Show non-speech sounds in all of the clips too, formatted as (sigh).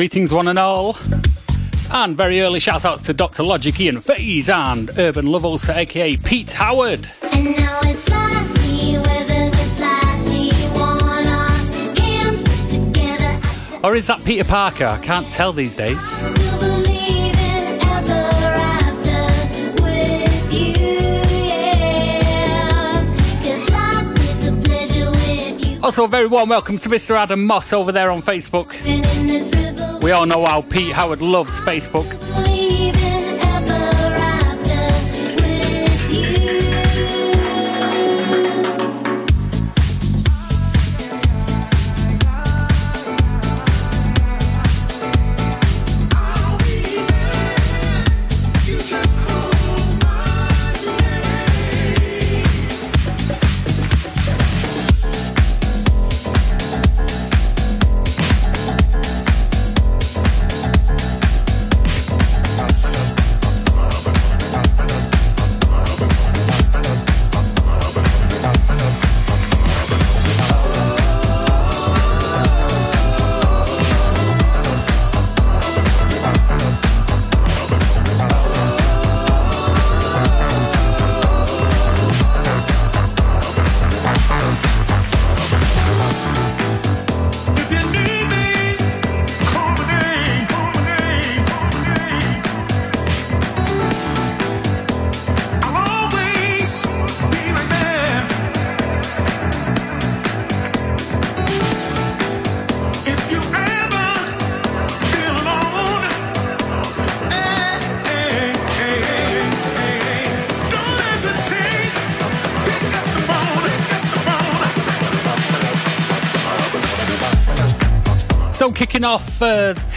Greetings, one and all. And very early shout outs to Dr. Logic Ian Faze and Urban Love Ulcer, aka Pete Howard. Or is that Peter Parker? I can't tell these days. Also, a very warm welcome to Mr. Adam Moss over there on Facebook. We all know how Pete Howard loves Facebook.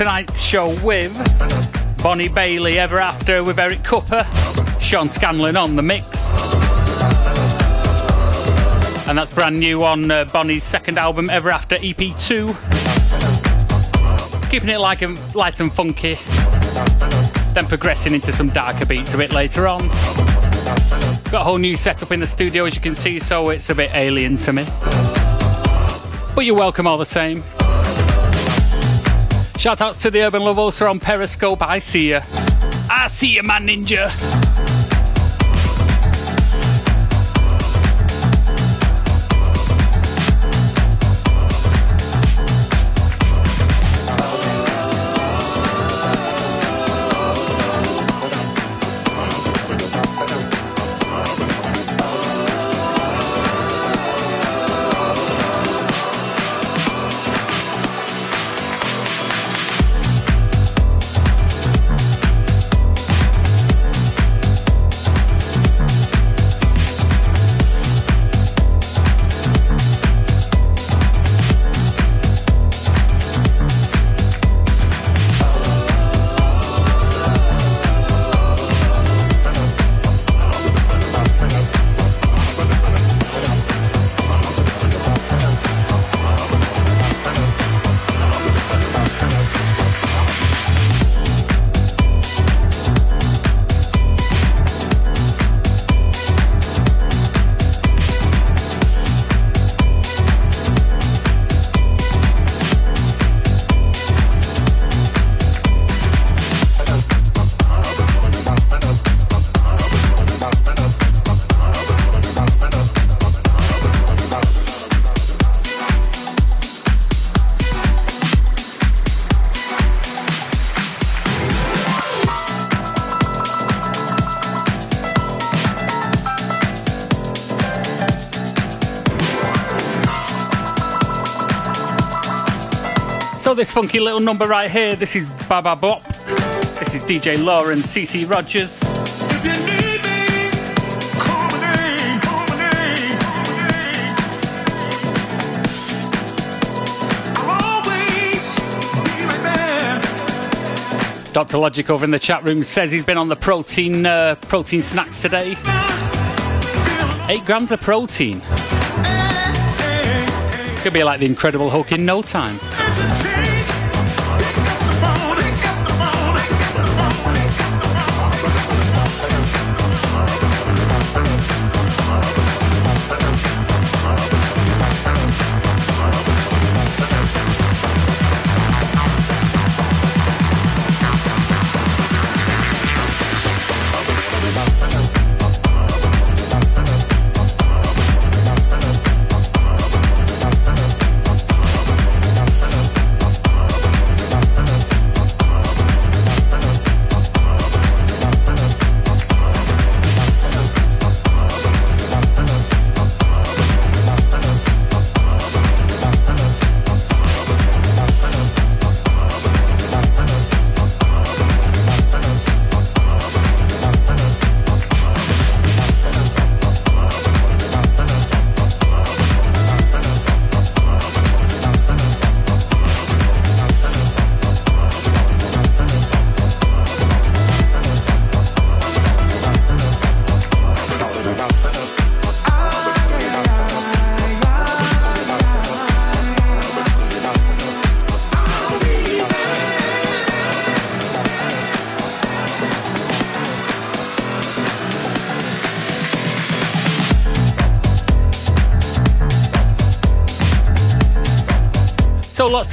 Tonight's show with Bonnie Bailey, Ever After with Eric Cooper, Sean Scanlon on the mix. And that's brand new on uh, Bonnie's second album, Ever After EP2. Keeping it like light and funky, then progressing into some darker beats a bit later on. Got a whole new setup in the studio, as you can see, so it's a bit alien to me. But you're welcome all the same. Shout outs to the Urban Love also on Periscope. I see you. I see you, man ninja. This funky little number right here, this is Baba Bop. This is DJ and CC Rogers. Dr. Logic over in the chat room says he's been on the protein uh, protein snacks today. Eight grams of protein. Could be like the Incredible Hulk in no time.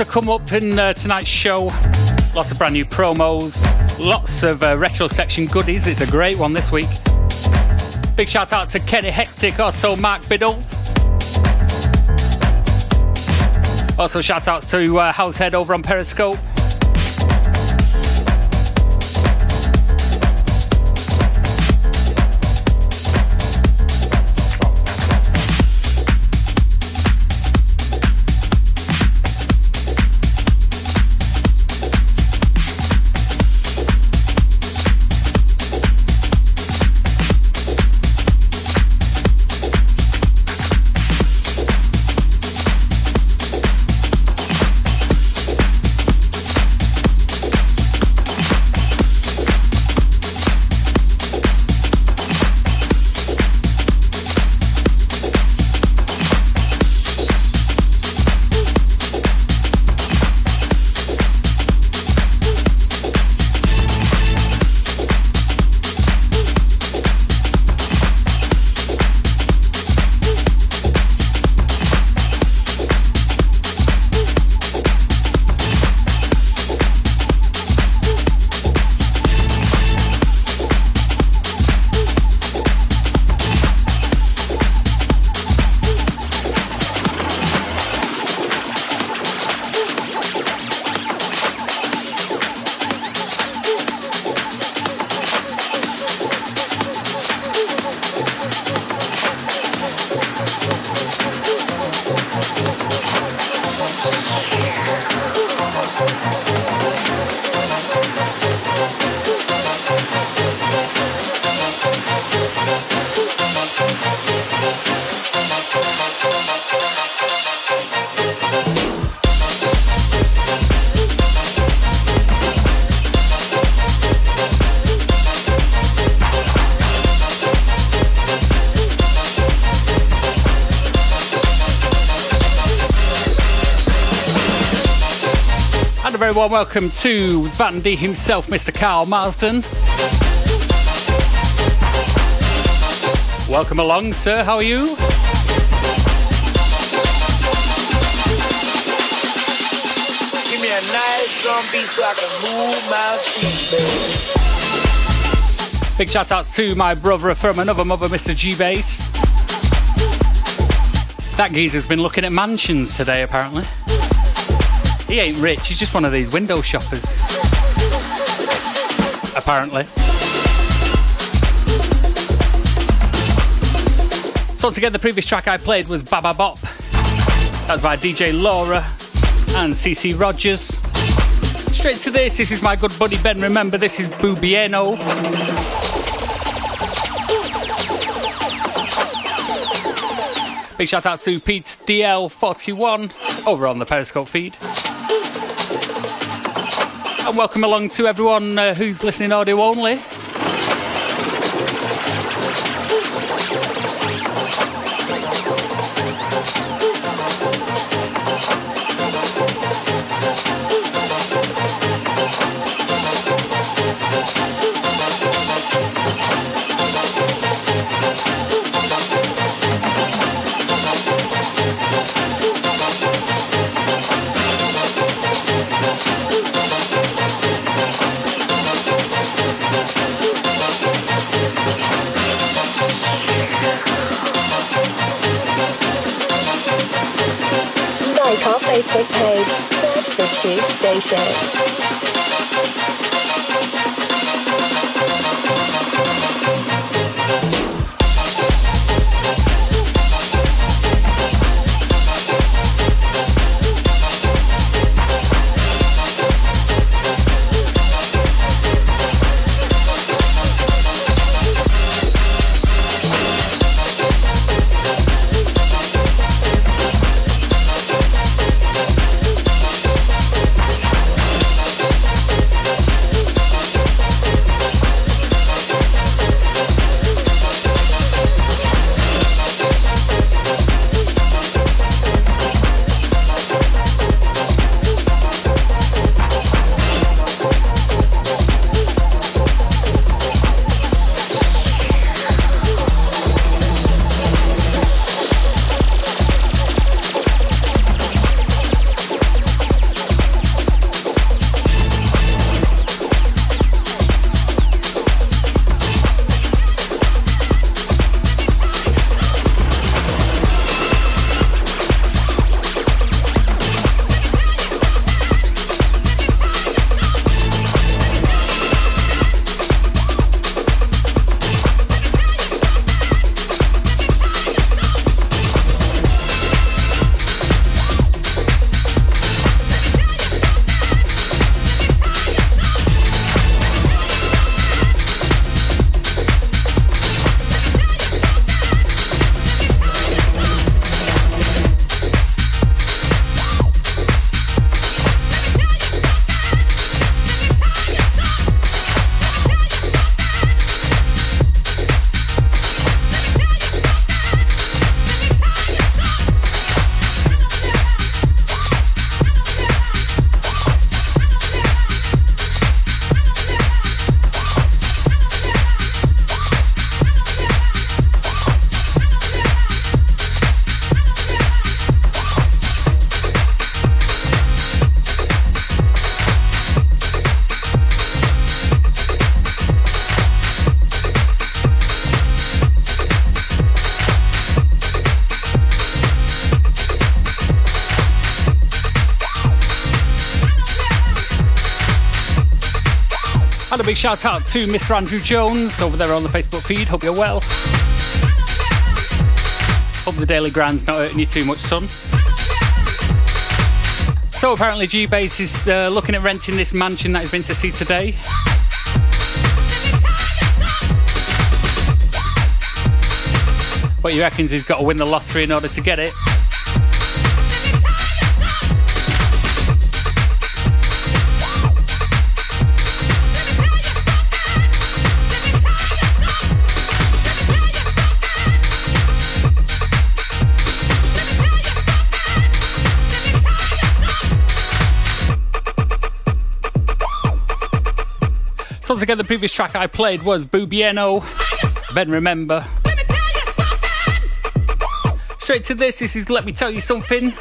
To come up in uh, tonight's show. Lots of brand new promos, lots of uh, retro section goodies. It's a great one this week. Big shout out to Kenny Hectic, also Mark Biddle. Also, shout outs to uh, Househead over on Periscope. Very warm welcome to Van D himself, Mr. Carl Marsden. Welcome along, sir. How are you? Give me a nice drum beat so I can move my feet, baby. Big shout outs to my brother from another mother, Mr. G Bass. That geezer's been looking at mansions today, apparently. He ain't rich, he's just one of these window shoppers. Apparently. So once again, the previous track I played was Baba Bop. That was by DJ Laura. and CC Rogers. Straight to this, this is my good buddy Ben. Remember, this is Bubieno. Big shout out to Pete DL41 over on the Periscope feed. And welcome along to everyone uh, who's listening audio only. Chewb shout out to Mr. Andrew Jones over there on the Facebook feed. Hope you're well. Hope the daily grind's not hurting you too much, son. So apparently G-Bass is uh, looking at renting this mansion that he's been to see today. But he reckons he's got to win the lottery in order to get it. Once again, the previous track I played was Bubieno, then Remember. Straight to this, this is Let Me Tell You Something.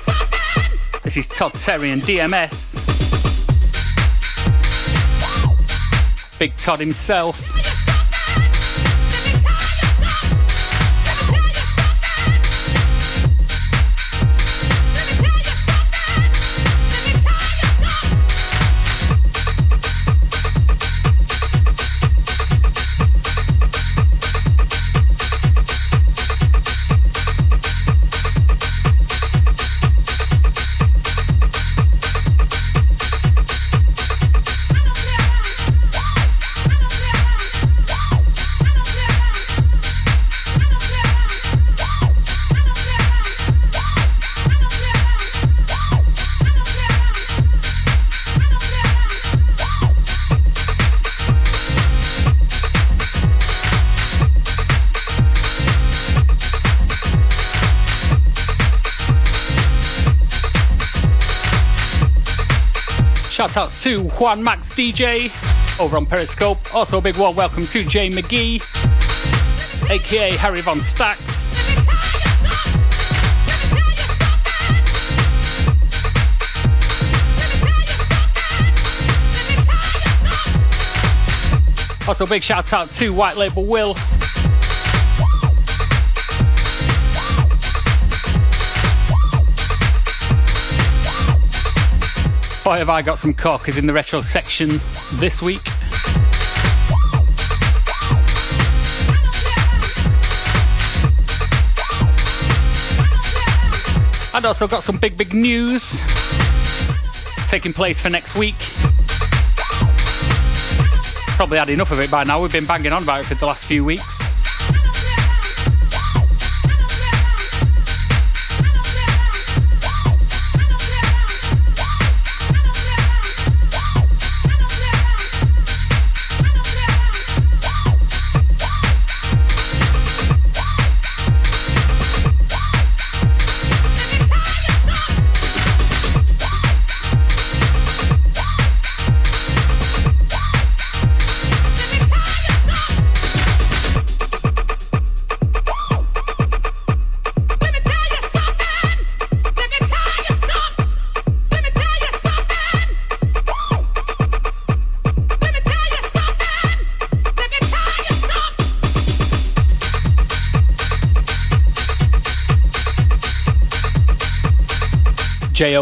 This is Todd Terry and DMS. Big Todd himself. Outs to Juan Max DJ over on Periscope. Also, a big warm welcome to Jay McGee, aka Harry Von Stacks. Also, big shout out to White Label Will. Boy, have I got some cock is in the retro section this week. And also got some big, big news taking place for next week. Probably had enough of it by now. We've been banging on about it for the last few weeks.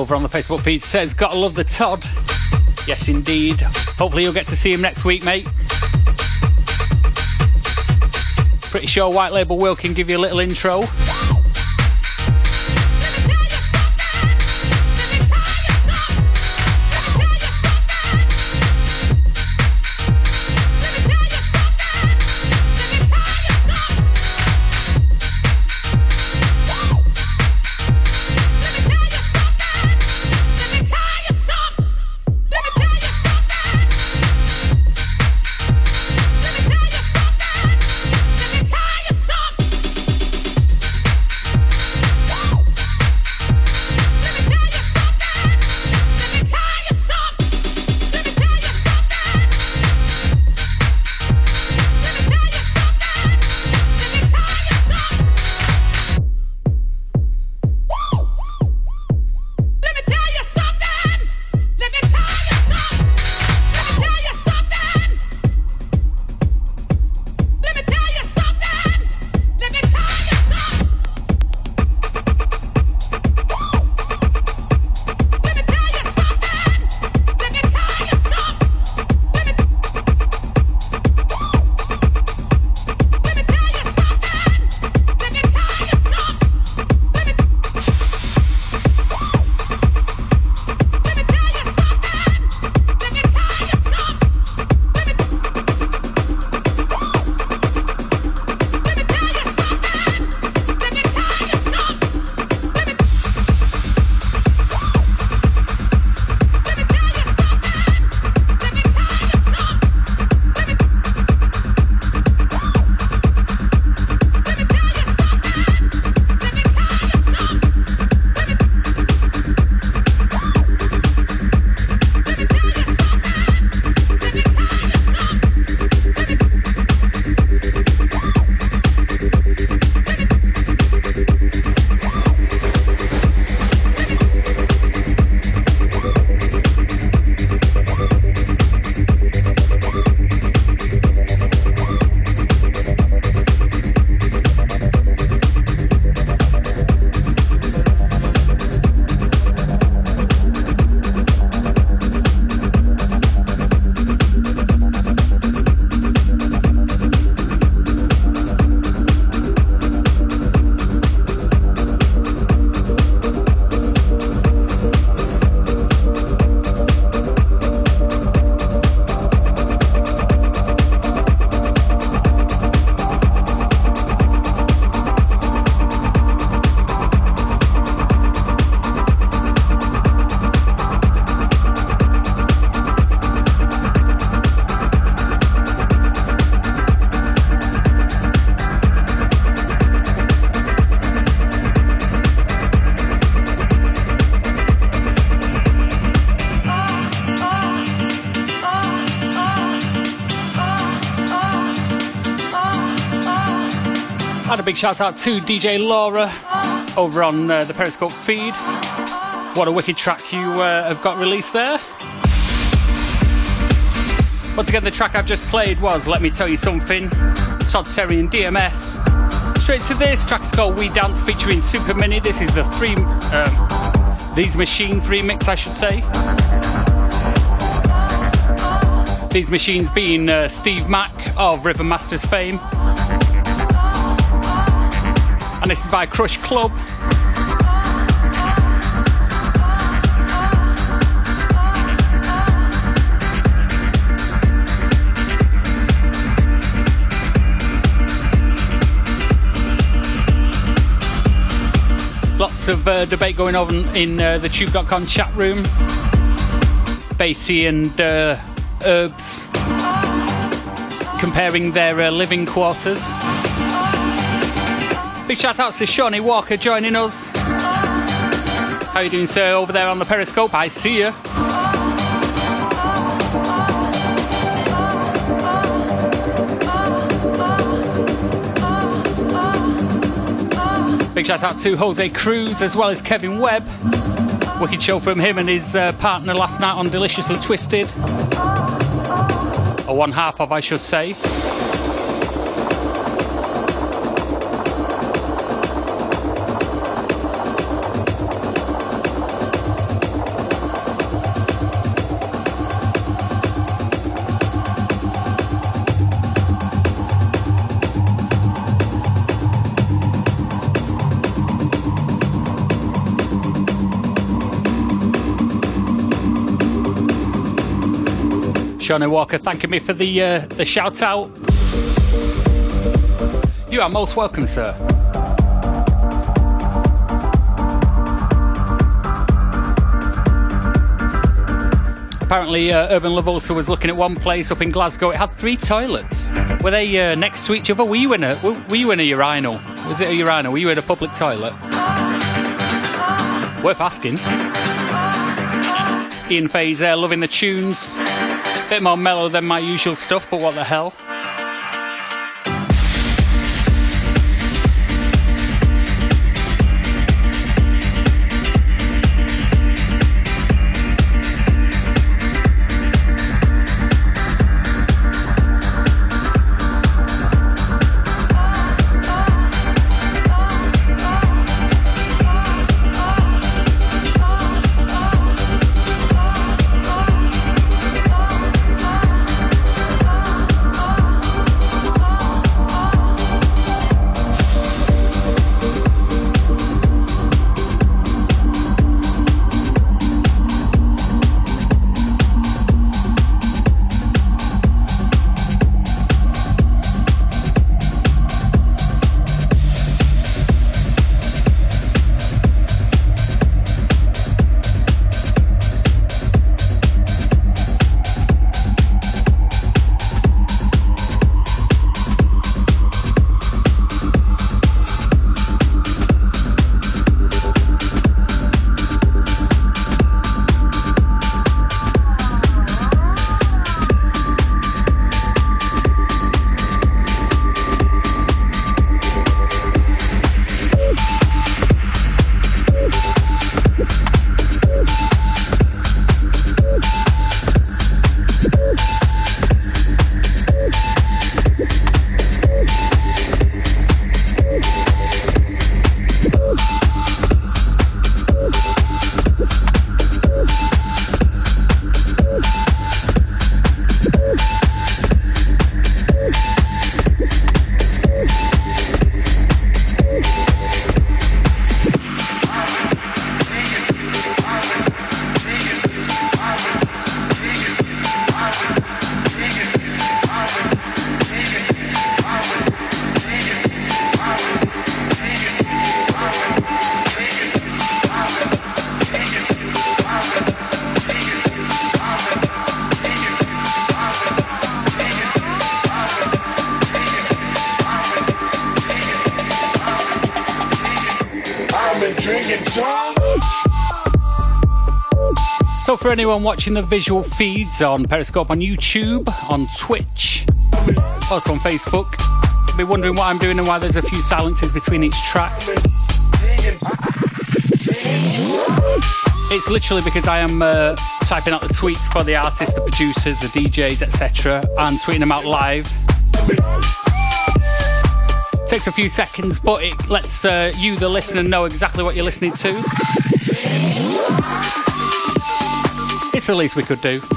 Over on the Facebook feed says, Gotta love the Todd. Yes, indeed. Hopefully, you'll get to see him next week, mate. Pretty sure White Label Will can give you a little intro. Big shout out to DJ Laura over on uh, the Periscope feed. What a wicked track you uh, have got released there. Once again, the track I've just played was Let Me Tell You Something, Todd Terry and DMS. Straight to this track is called We Dance featuring Super Mini. This is the three, um, These Machines remix, I should say. These machines being uh, Steve Mac of Rhythm Masters fame. And this is by Crush Club. Lots of uh, debate going on in uh, the chewb.com chat room. Basie and uh, Herbs comparing their uh, living quarters. Big shout outs to Shawnee Walker joining us. How you doing, sir, over there on the Periscope? I see you. Big shout out to Jose Cruz as well as Kevin Webb. Wicked show from him and his uh, partner last night on Deliciously Twisted. Or one half of, I should say. Shawnee Walker thanking me for the uh, the shout out. You are most welcome, sir. Apparently, uh, Urban Love also was looking at one place up in Glasgow. It had three toilets. Were they uh, next to each other? Were you in a were you in a urinal? Was it a urinal? Were you in a public toilet? Worth asking. Ian Faze there, loving the tunes. Bit more mellow than my usual stuff, but what the hell? Anyone watching the visual feeds on Periscope on YouTube, on Twitch, also on Facebook, be wondering what I'm doing and why there's a few silences between each track. It's literally because I am uh, typing out the tweets for the artists, the producers, the DJs, etc., and tweeting them out live. Takes a few seconds, but it lets uh, you, the listener, know exactly what you're listening to. The least we could do. So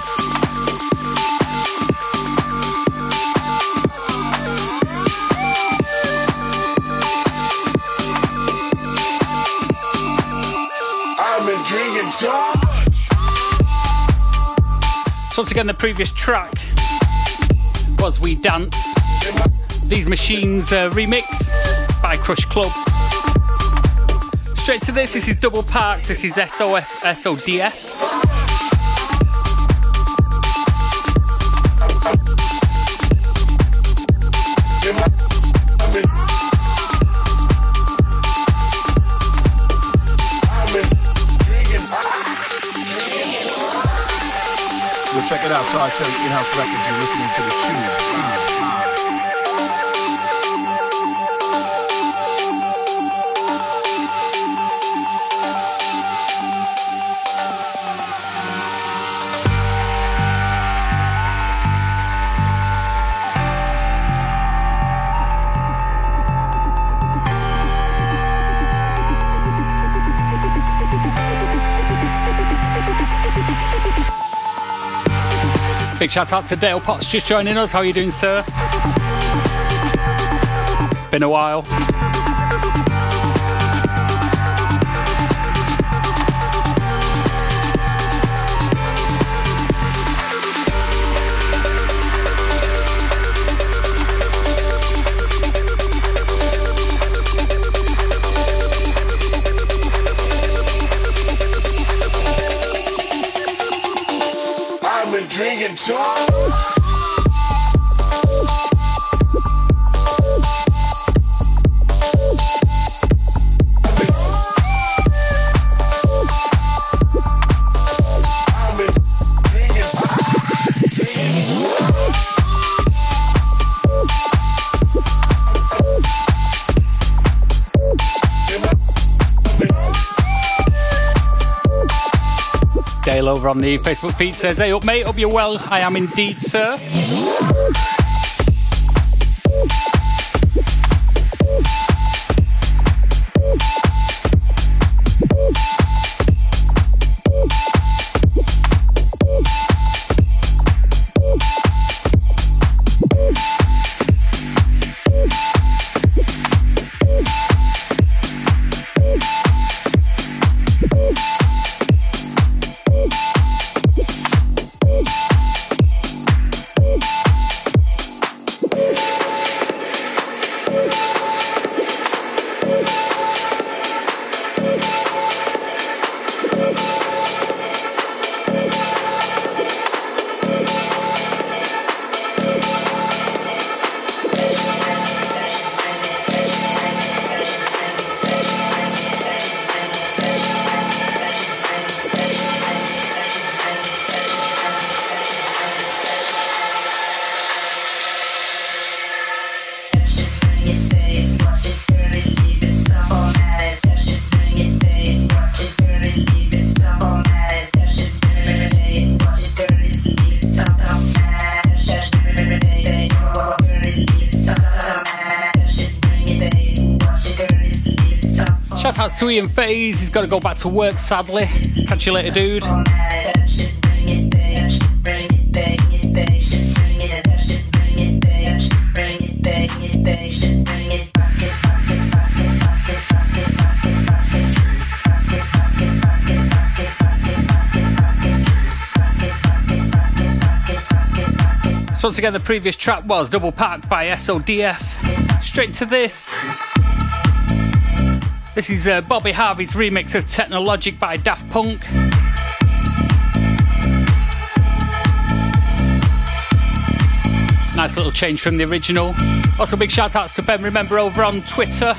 once again, the previous track was We Dance. These Machines uh, remix by Crush Club. Straight to this, this is Double Park, this is SOF, SODF. Terry In-House Records. You're listening to the Chewb. Big shout out to Dale Potts just joining us. How are you doing, sir? Been a while. And dollars. Over on the Facebook feed says, Hey up, mate, hope you're well. I am indeed, sir. Sui and Phase. He's got to go back to work, sadly. Catch you later, dude. So once again, the previous track was Double Packed by SODF. Straight to this. This is uh, Bobby Harvey's remix of Technologic by Daft Punk. Nice little change from the original. Also, big shout outs to Ben Remember over on Twitter.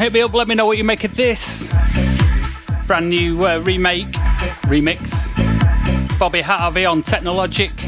Hit me up. Let me know what you make of this brand new uh, remake, remix. Bobby Harvey on Technologic.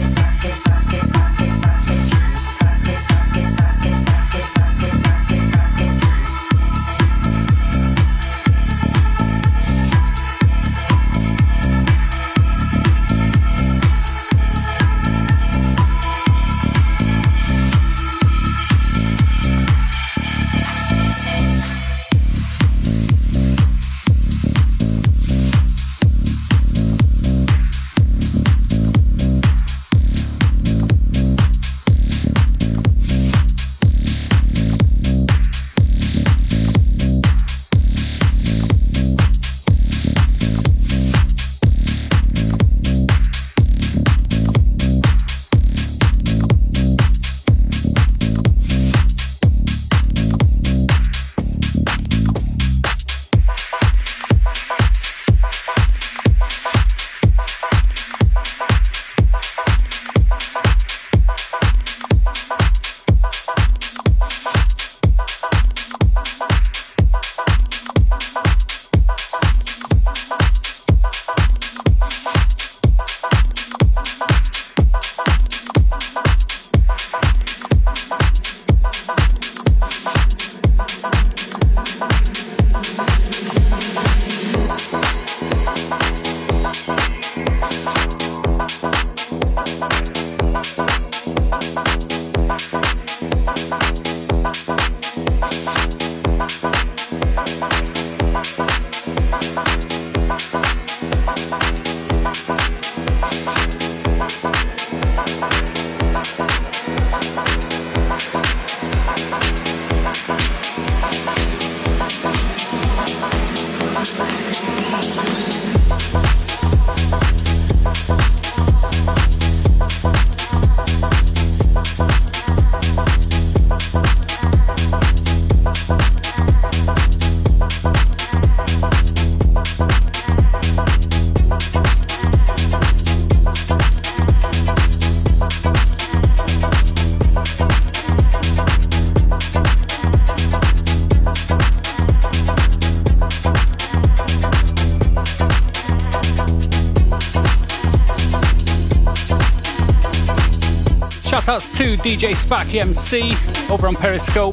To DJ Sparky MC over on Periscope.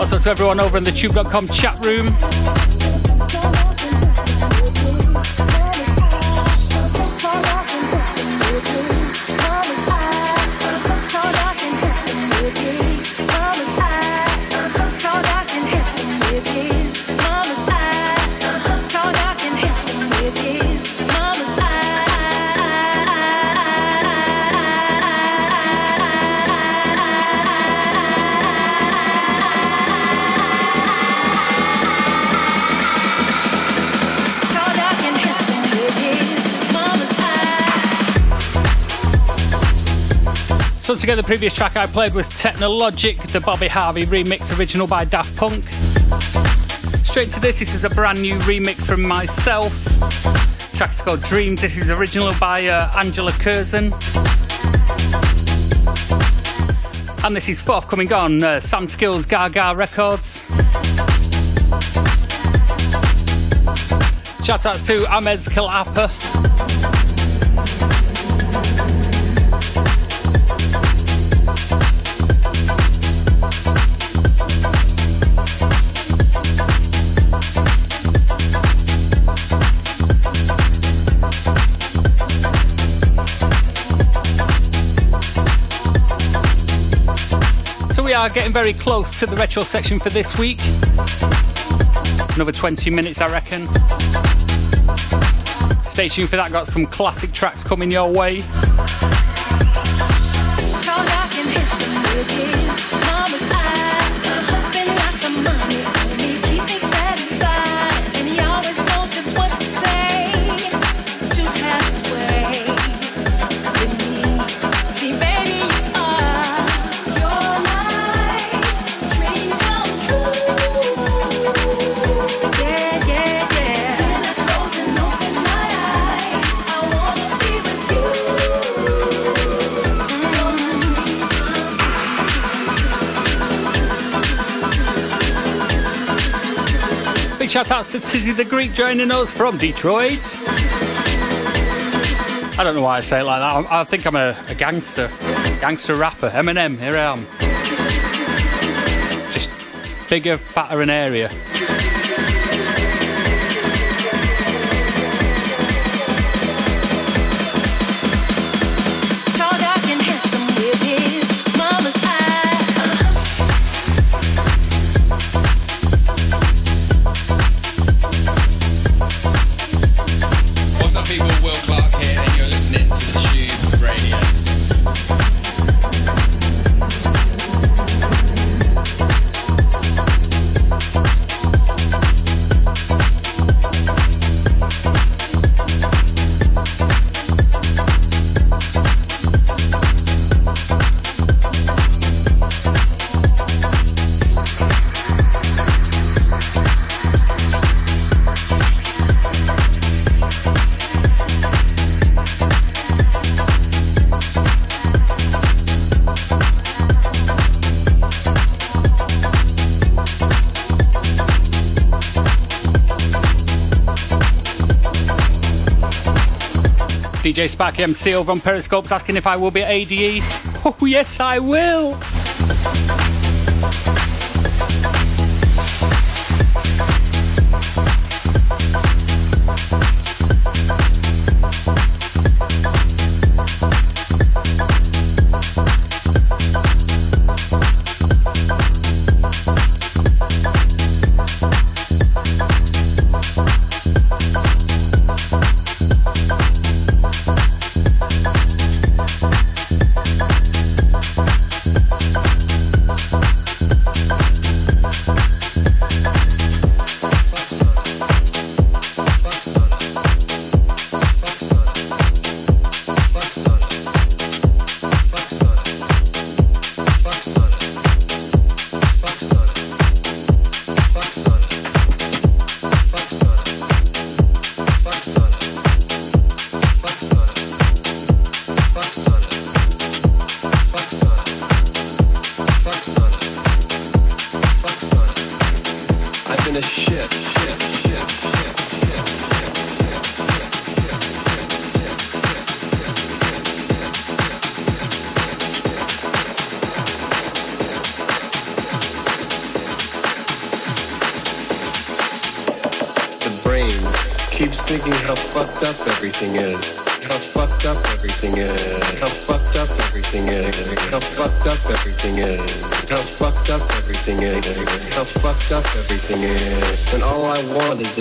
Also to everyone over in the chewb.com chat room. Again, the previous track I played was Technologic, the Bobby Harvey remix, original by Daft Punk. Straight to this, this is a brand new remix from myself. The track's called Dreams. This is original by uh, Angela Curzon. And this is forthcoming on uh, Sam Skills Gaga Records. Shout out to Amez Kalapa. Are getting very close to the retro section for this week. Another 20 minutes, I reckon. Stay tuned for that, got some classic tracks coming your way. To Tizzy the Greek joining us from Detroit. I don't know why I say it like that. I, think I'm a, a gangster, gangster rapper. Eminem, here I am. Just bigger, fatter, and area. DJ Sparky MC over on Periscope's asking if I will be at ADE. Oh, yes, I will.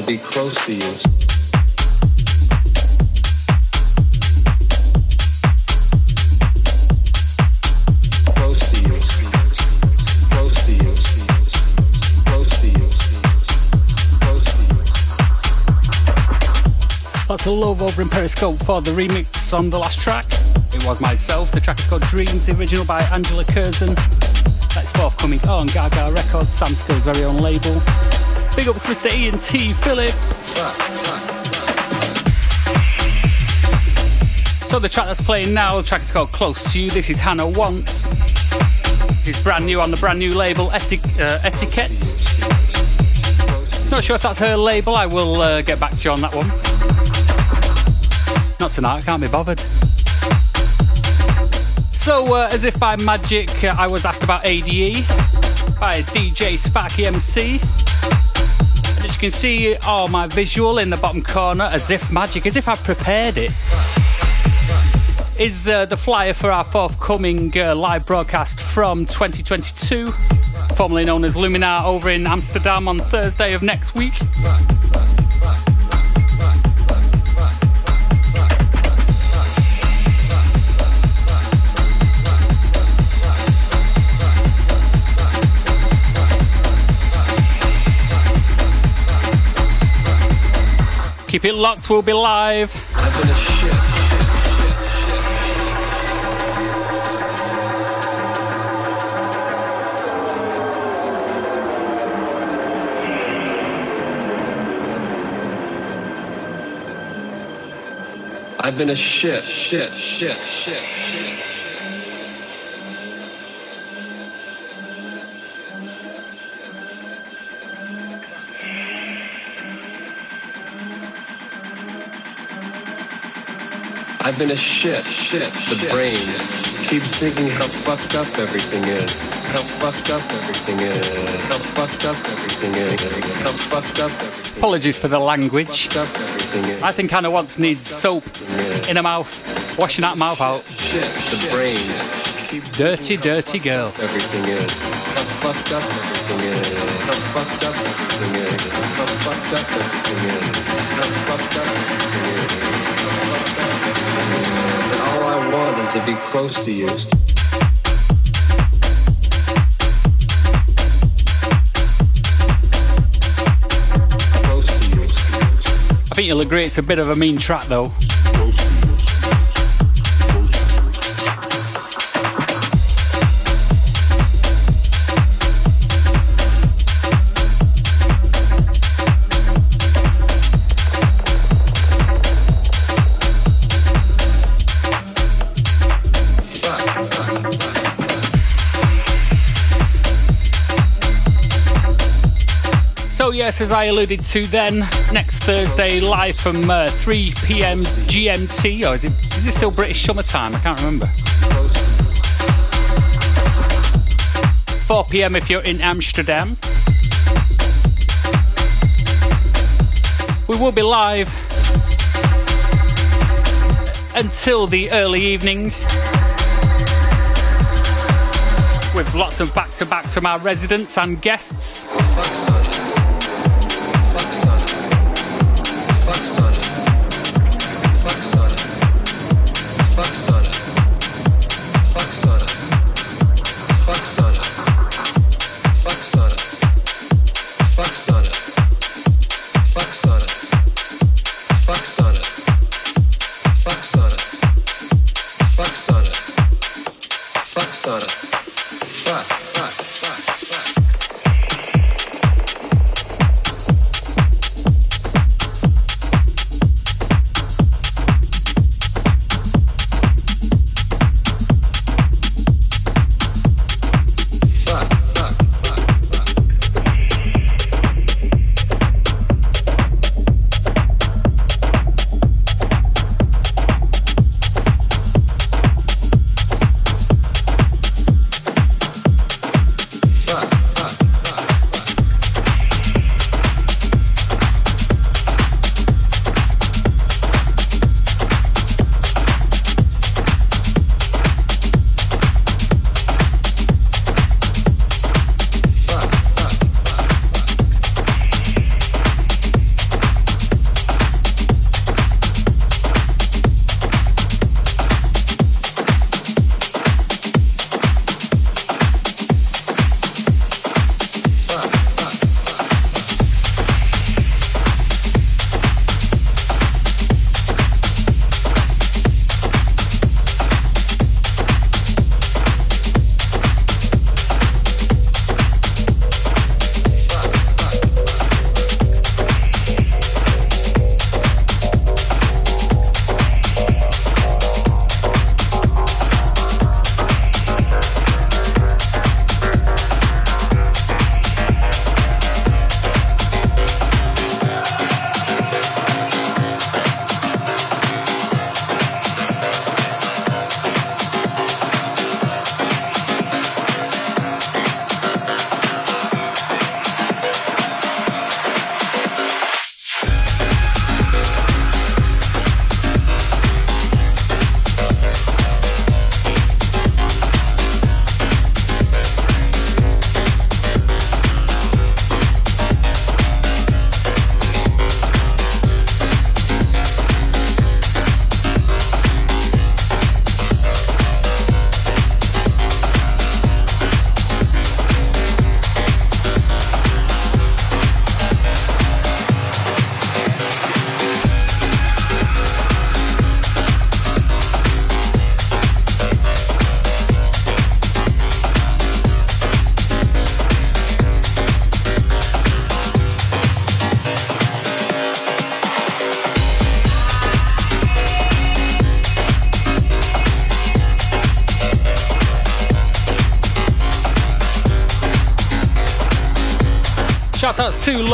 Be close to you. Of love over in Periscope for the remix on the last track. It was myself. The track is called Dreams, the original by Angela Curzon. That's forthcoming on Gaga Records, Sam Skill's very own label. Big ups, Mr. Ian T. Phillips. So the track that's playing now, the track is called Close to You. This is Hannah Wants. This is brand new on the brand new label uh, Etiquette. Not sure if that's her label. I will uh, get back to you on that one. Not tonight. I can't be bothered. So, uh, as if by magic, uh, I was asked about ADE by DJ Sparky MC. You can see, oh, my visual in the bottom corner, as if magic, as if I prepared it is the, the flyer for our forthcoming uh, live broadcast from 2022, formerly known as Luminar, over in Amsterdam on Thursday of next week. Keep it locked, we'll be live. I've been a shit, shit, shit, shit, shit. I've been a shit, shit, the brain keeps thinking how fucked up everything is. How fucked up everything is. How fucked up everything is. How fucked up everything is. Apologies for the language. Fucked up everything is. I think Hannah Wants needs soap in her mouth, washing that mouth out. Shit, the brain Dirty, dirty girl. everything is. How fucked up everything is. How fucked up everything is. How fucked up everything is. How fucked up everything is. All I want is to be close to you. Close to you. I think you'll agree it's a bit of a mean track though. Yes, as I alluded to then, next Thursday live from uh, 3 p.m. GMT, or is it is it still British summertime? I can't remember. 4 p.m. if you're in Amsterdam. We will be live until the early evening with lots of back to backs from our residents and guests.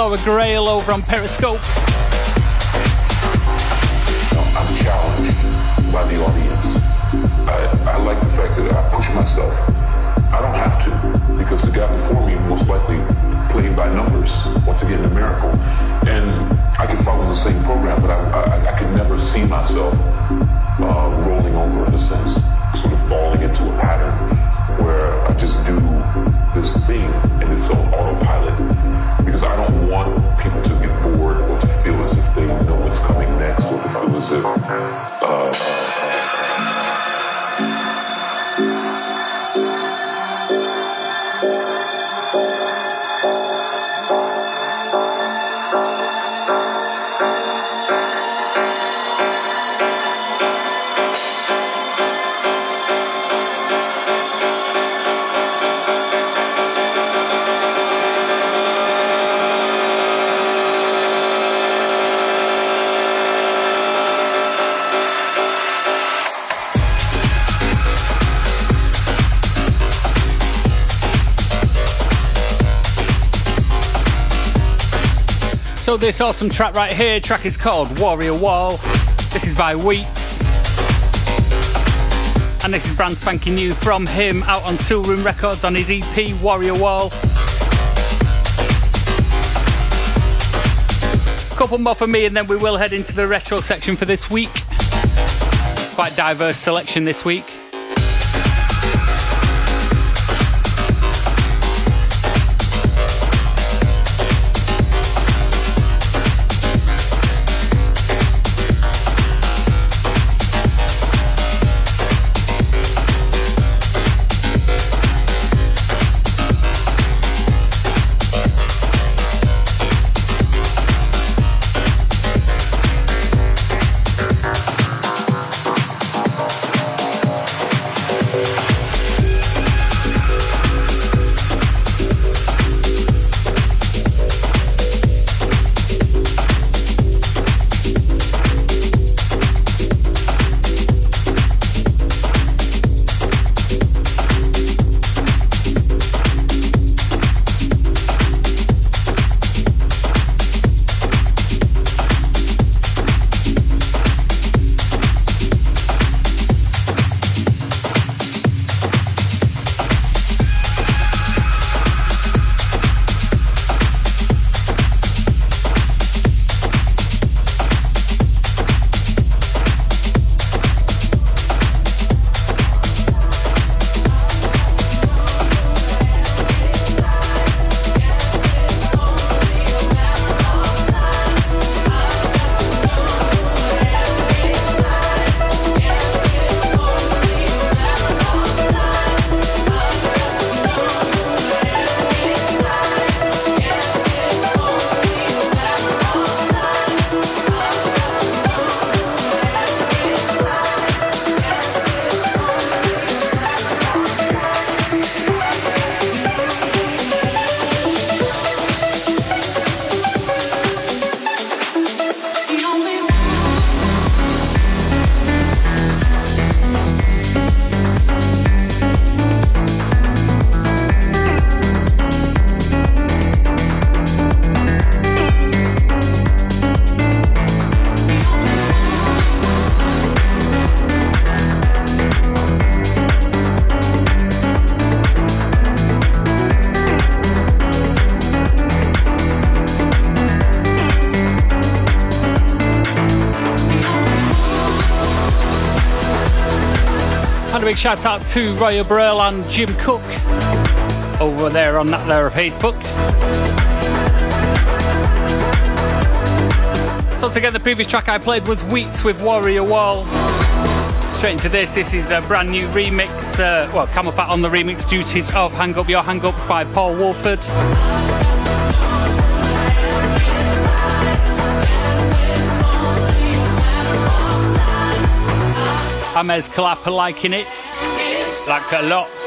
Laura Grail over on Periscope. I'm challenged by the audience. I, I like the fact that I push myself. I don't have to, because the guy before me most likely played by numbers, once again, a miracle. And I can follow the same program, but I, I, I can never see myself uh, rolling over in a sense, sort of falling into a pattern where I just do this thing and it's on autopilot because I don't want people to get bored or to feel as if they know what's coming next or to feel as if uh, uh, So this awesome track right here, track is called Warrior Wall. This is by Wheats. And this is brand spanking new from him out on Toolroom Records on his EP Warrior Wall. Couple more for me and then we will head into the retro section for this week. Quite diverse selection this week. Shout out to Royal Burrell and Jim Cook over there on that there of Facebook. So get the previous track I played was Wheats with Warrior Wall. Straight into this, this is a brand new remix, uh, well, CamelPhat on the remix duties of Hang Up Your Hang Ups by Paul Woolford. Amez Kalapa liking it. Likes a lot.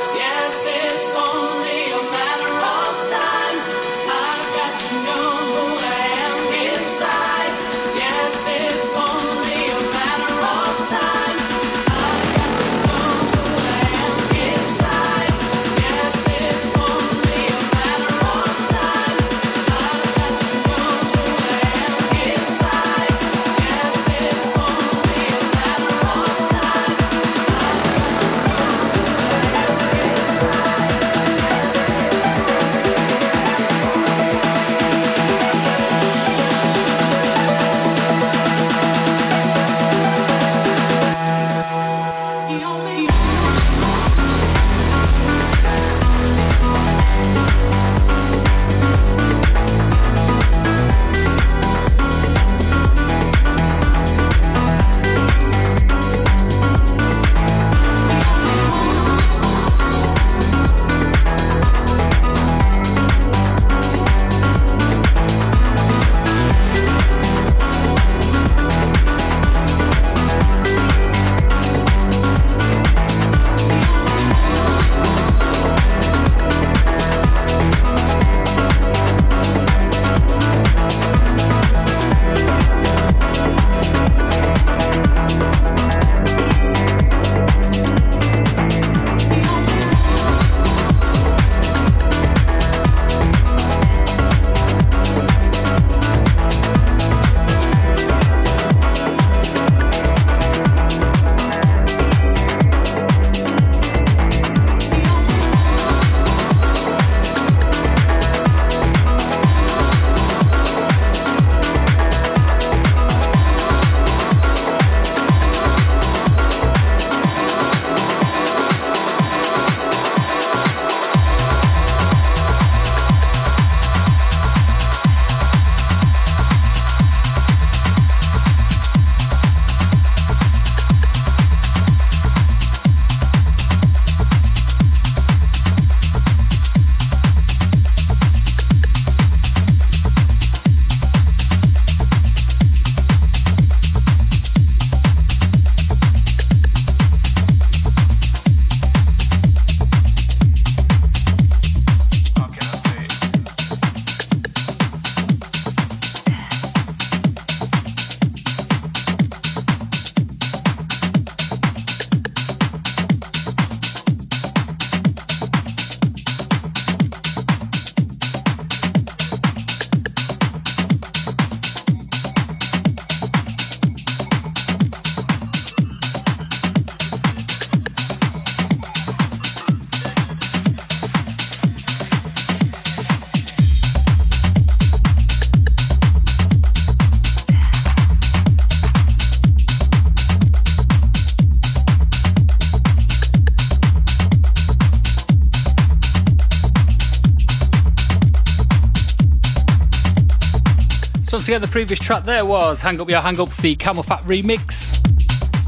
Again, the previous track there was Hang Up Your Hang Ups, the CamelPhat remix.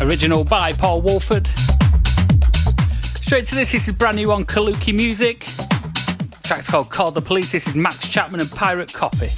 Original by Paul Woolford. Straight to this, this is brand new on Kaluki Music. The track's called Call the Police. This is Max Chapman and Pirate Copy.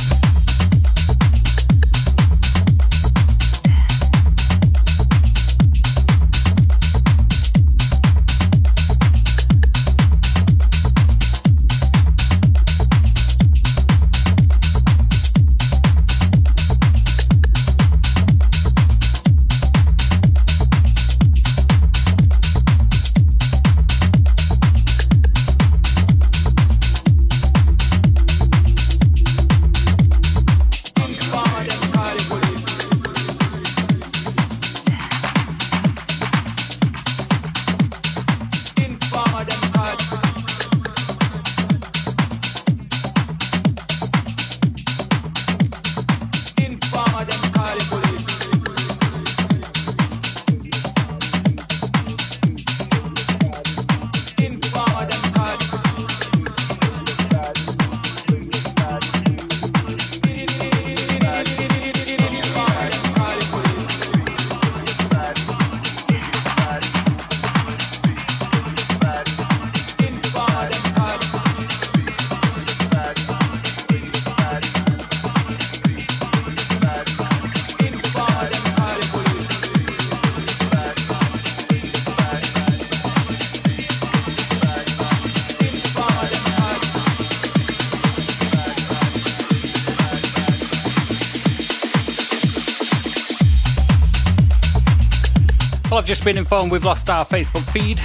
Been informed we've lost our Facebook feed.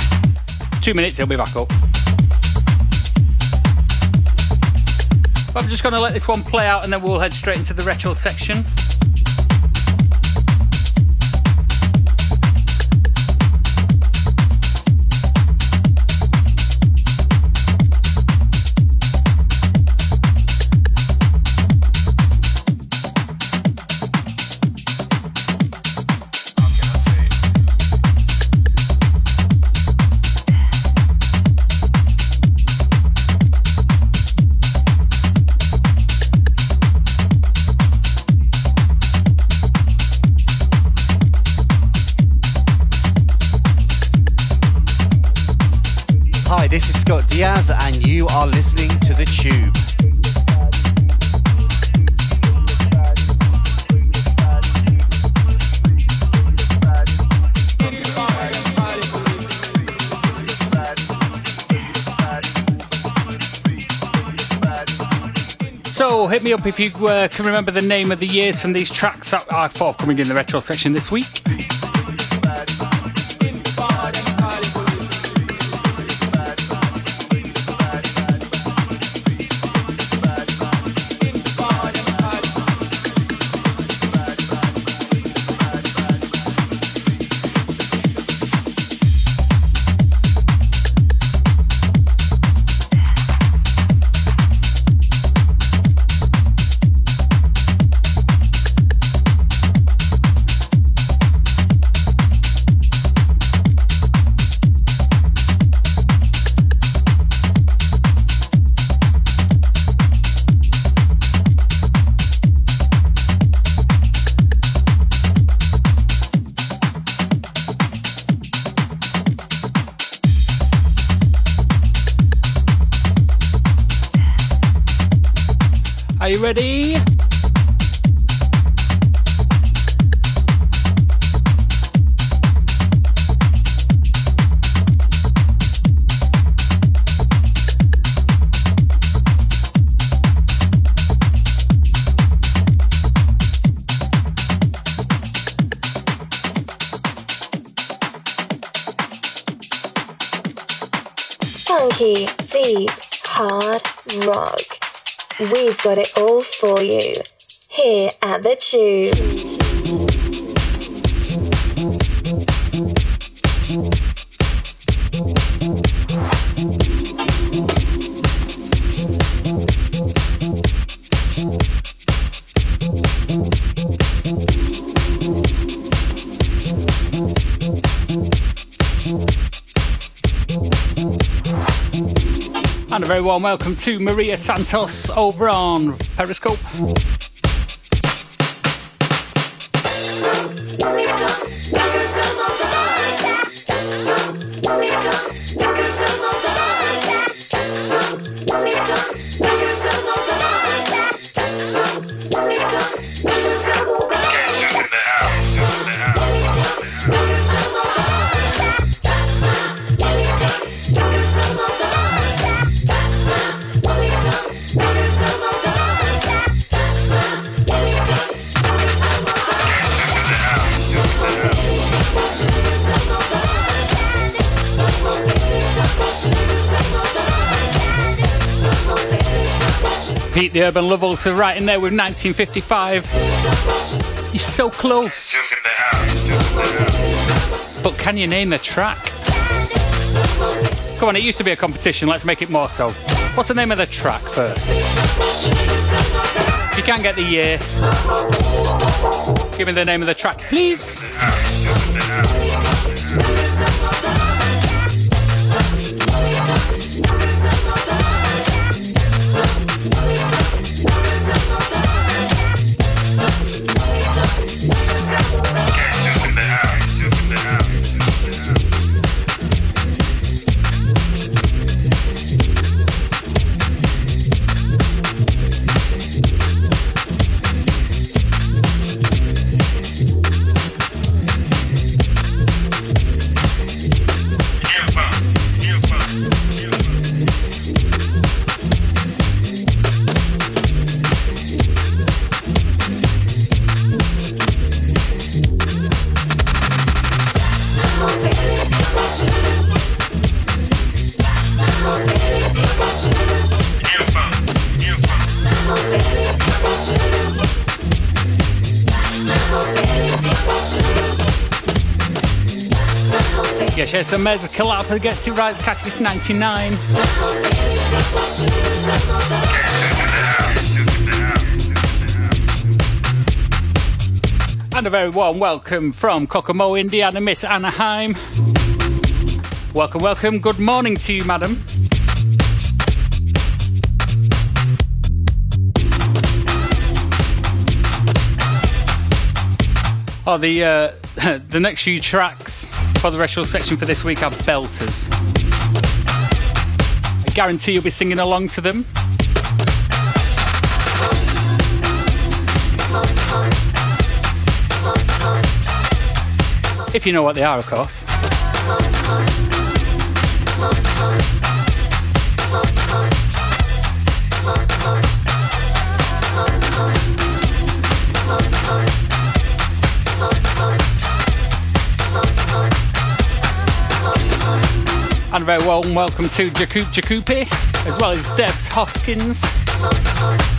Two minutes, he'll be back up. But I'm just going to let this one play out and then we'll head straight into the retro section. If you uh, can remember the name of the years from these tracks that are forthcoming in the retro section this week. At the Chewb. very warm welcome to Maria Santos over on Periscope. The Urban Love also right in there with 1955. You're so close. But can you name the track? Come on, it used to be a competition. Let's make it more so. What's the name of the track first? If you can't get the year, give me the name of the track, please. Meza collab to get to Rise Category 99. And a very warm welcome from Kokomo, Indiana, Miss Anaheim. Welcome, welcome. Good morning to you, madam. Oh, the uh, (laughs) the next few tracks for the retro section for this week are belters. I guarantee you'll be singing along to them. If you know what they are, of course. Very warm welcome to Jacoop Jacupi, as well as Debs Hoskins.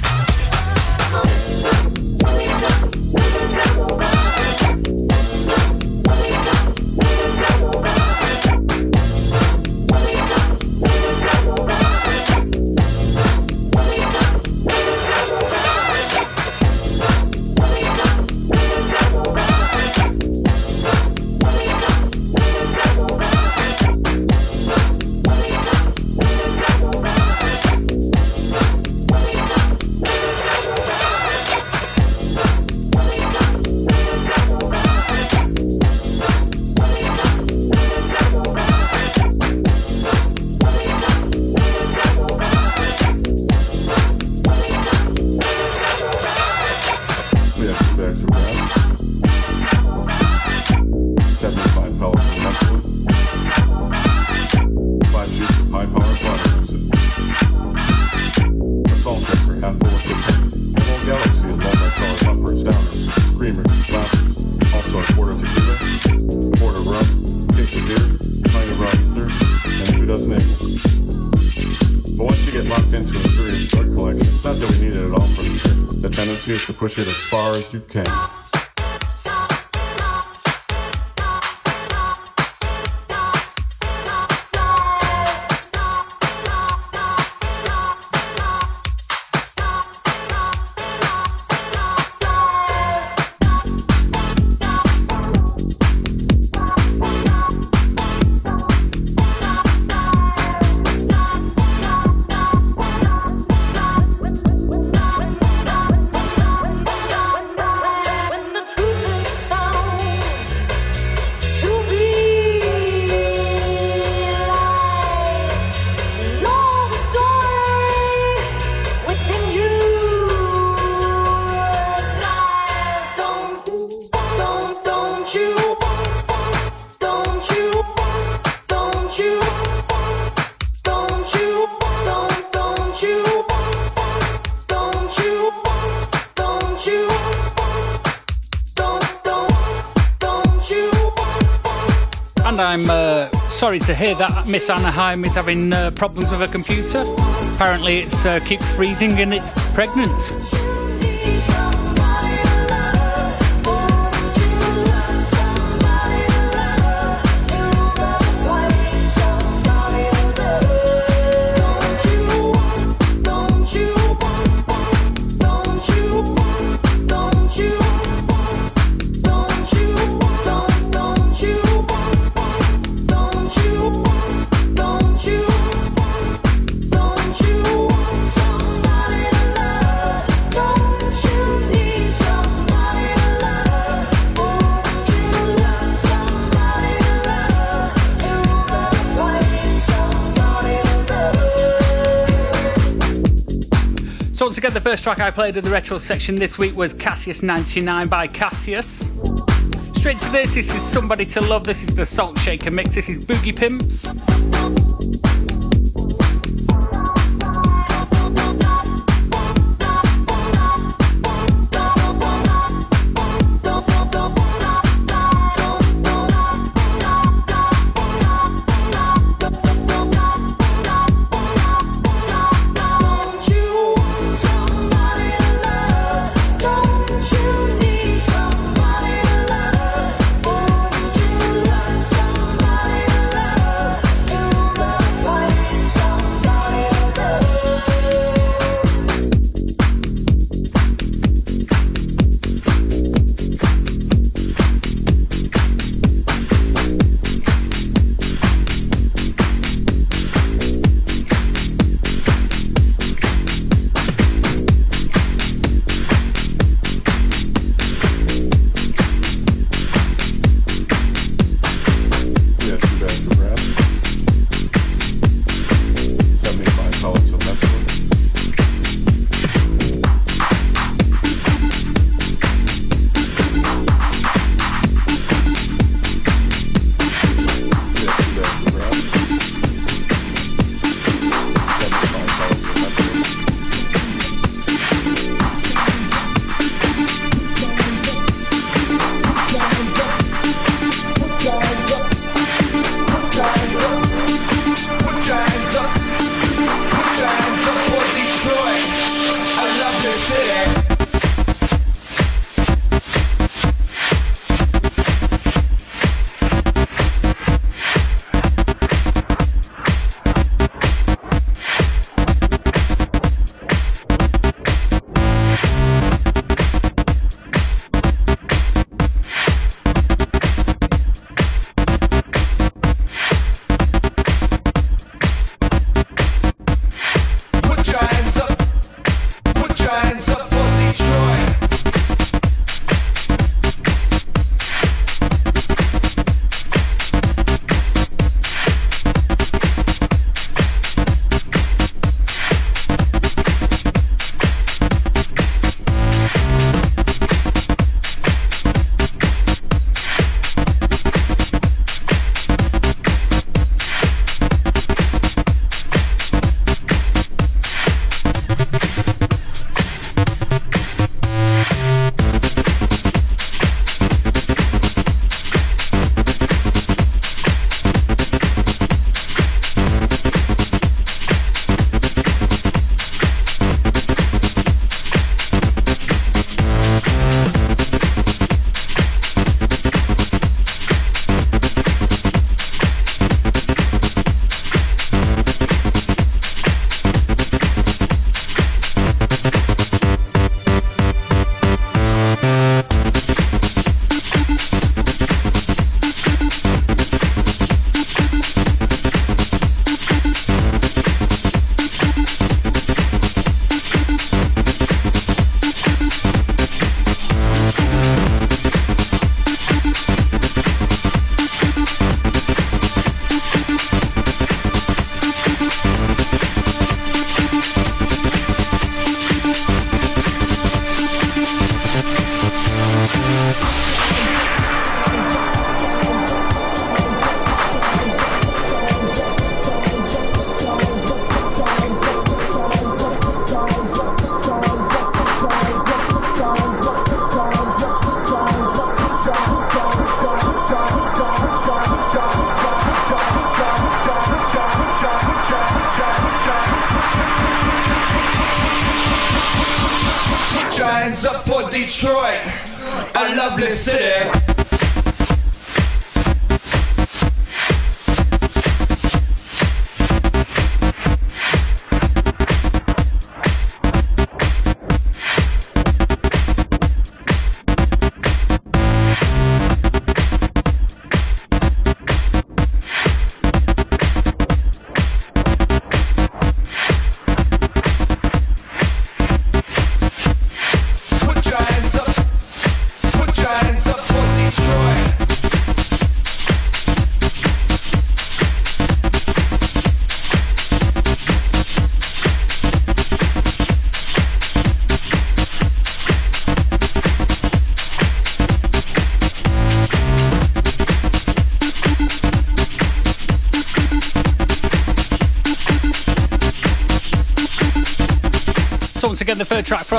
Sorry to hear that Miss Anaheim is having uh, problems with her computer. Apparently, it uh, keeps freezing and it's pregnant. Again, the first track I played in the retro section this week was Cassius 99 by Cassius. Straight to this, this is Somebody to Love, this is the Salt Shaker mix, this is Boogie Pimps.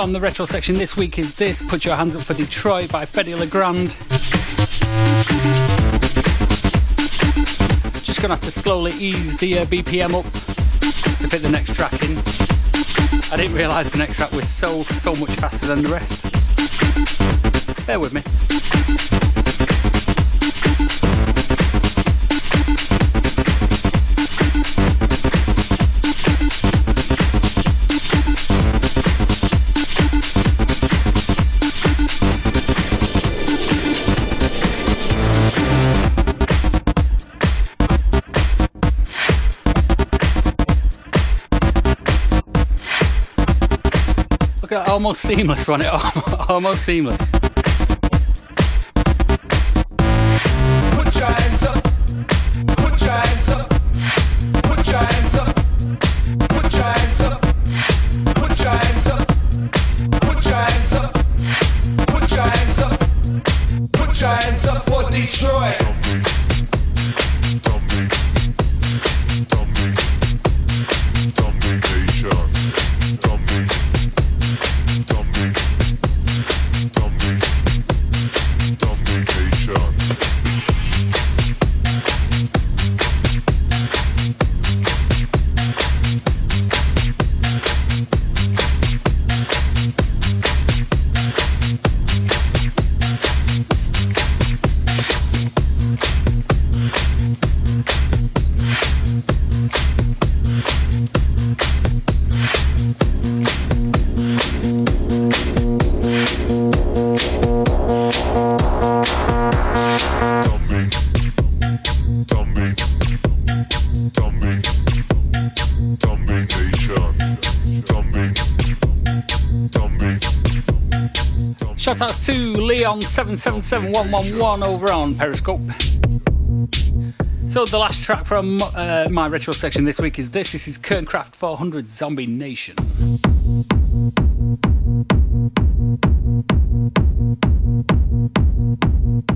From the retro section this week is this Put Your Hands Up for Detroit by Fedde Le Grand. Just gonna have to slowly ease the uh, BPM up to fit the next track in. I didn't realise the next track was so, so much faster than the rest. Bear with me. Almost seamless, wasn't it? (laughs) almost seamless. Leon777111 over on Periscope. So the last track from uh, my retro section this week is this. This is Kernkraft 400 Zombie Nation.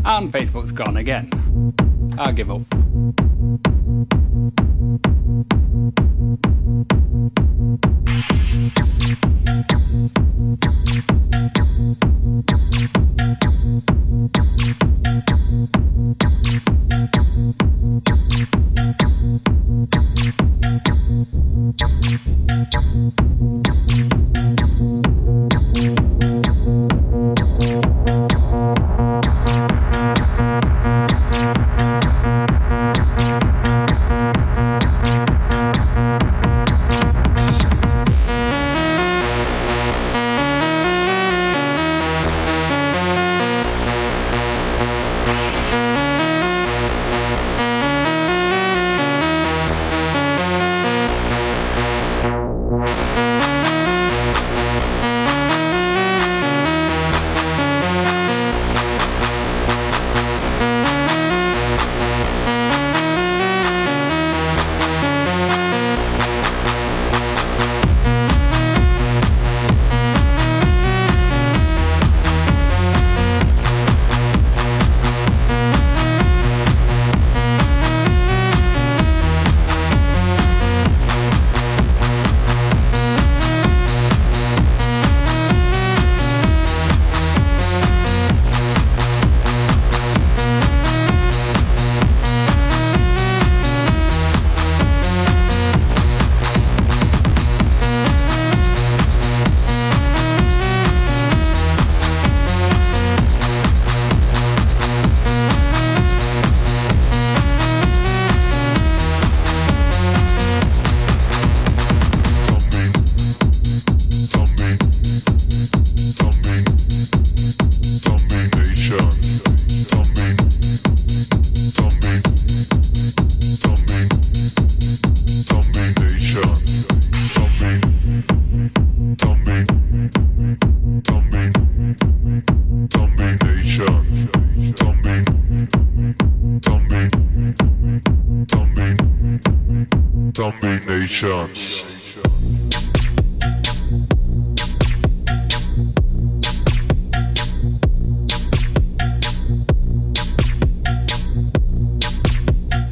And Facebook's gone again. I give up.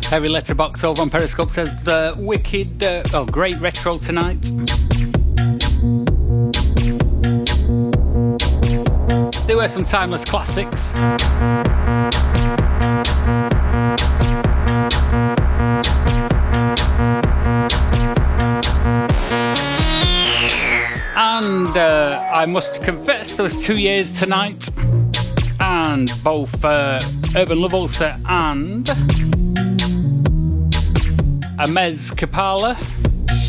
Heavy letterbox over on Periscope says the wicked, uh, oh, great retro tonight. There were some timeless classics. I must confess, there was two years tonight, and both uh, Urban Love Ulcer and Amez Kapala.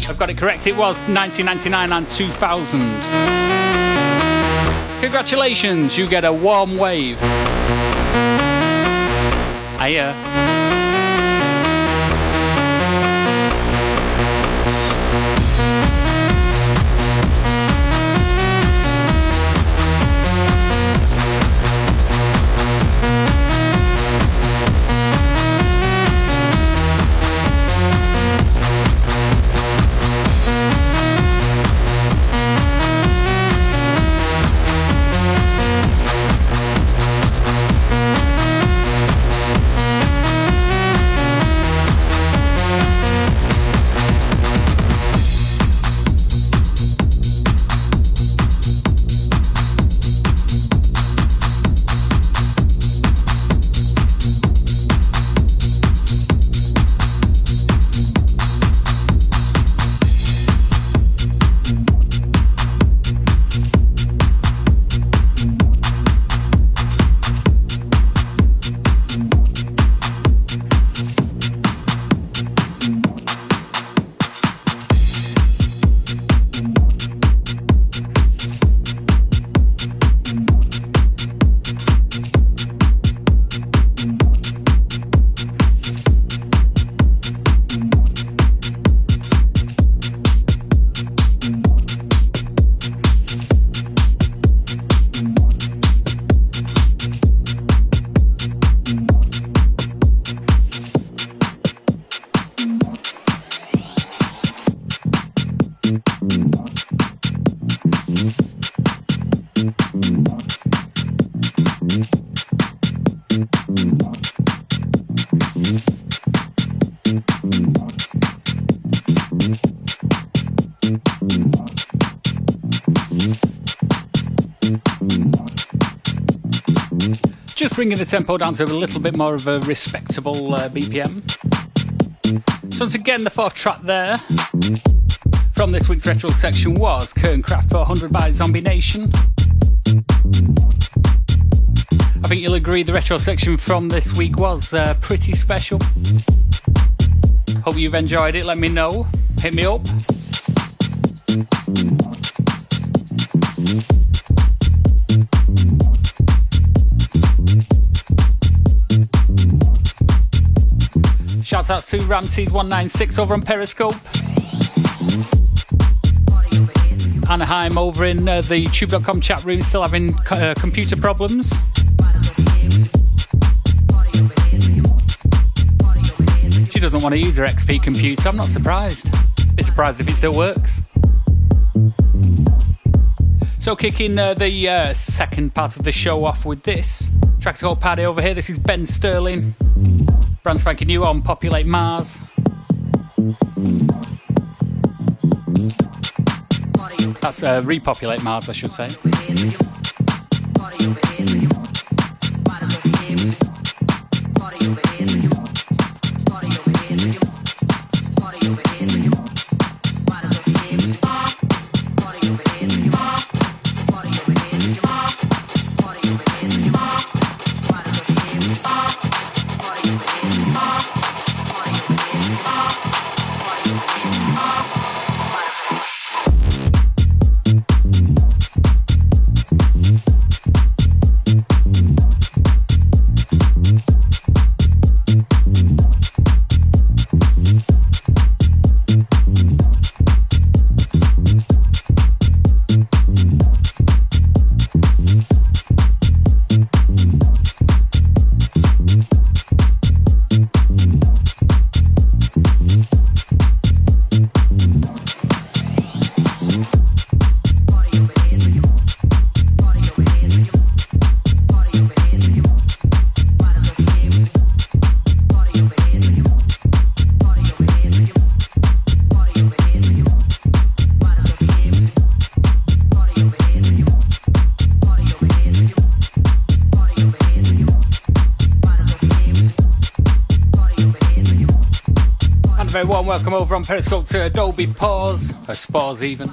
I've got it correct. It was 1999 and 2000. Congratulations, you get a warm wave. Hiya. Bringing the tempo down to a little bit more of a respectable uh, BPM. So once again, the fourth track there from this week's retro section was Kernkraft for 100 by Zombie Nation. I think you'll agree the retro section from this week was uh, pretty special. Hope you've enjoyed it. Let me know. Hit me up. Shouts out to Ramses196 over on Periscope. Anaheim over in uh, the chewb.com chat room still having uh, computer problems. She doesn't want to use her XP computer. I'm not surprised. Be surprised if it still works. So, kicking uh, the uh, second part of the show off with this track's called Party over here. This is Ben Sterling, brand spanking new on Populate Mars. That's uh, Repopulate Mars, I should say. Periscope to Adobe Pause, or Spores even.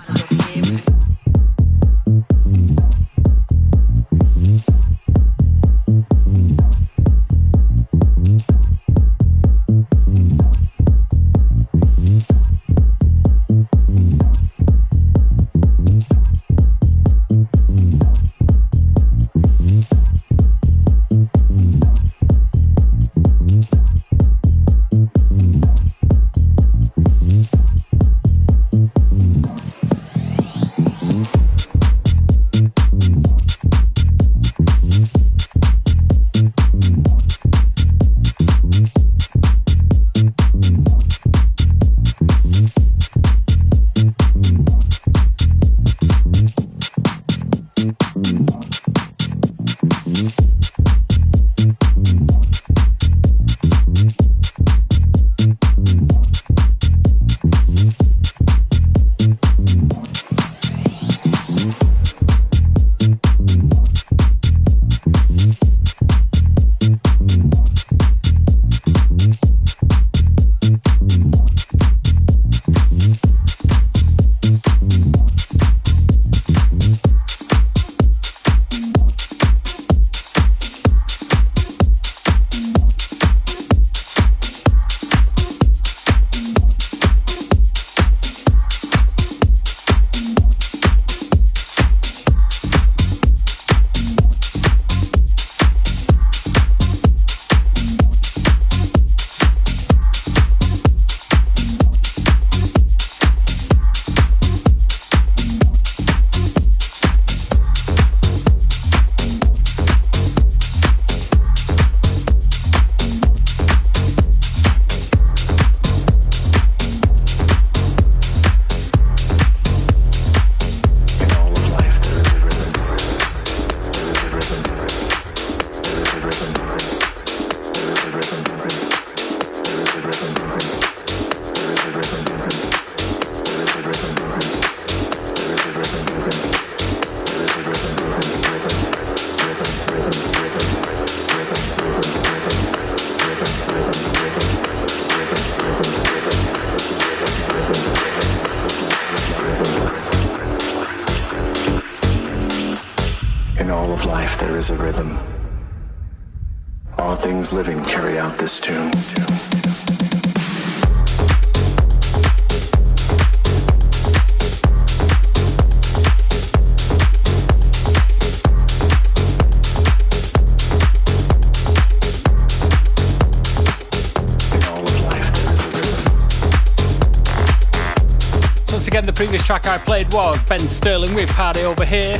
Track I played was Ben Sterling with Party Over Here,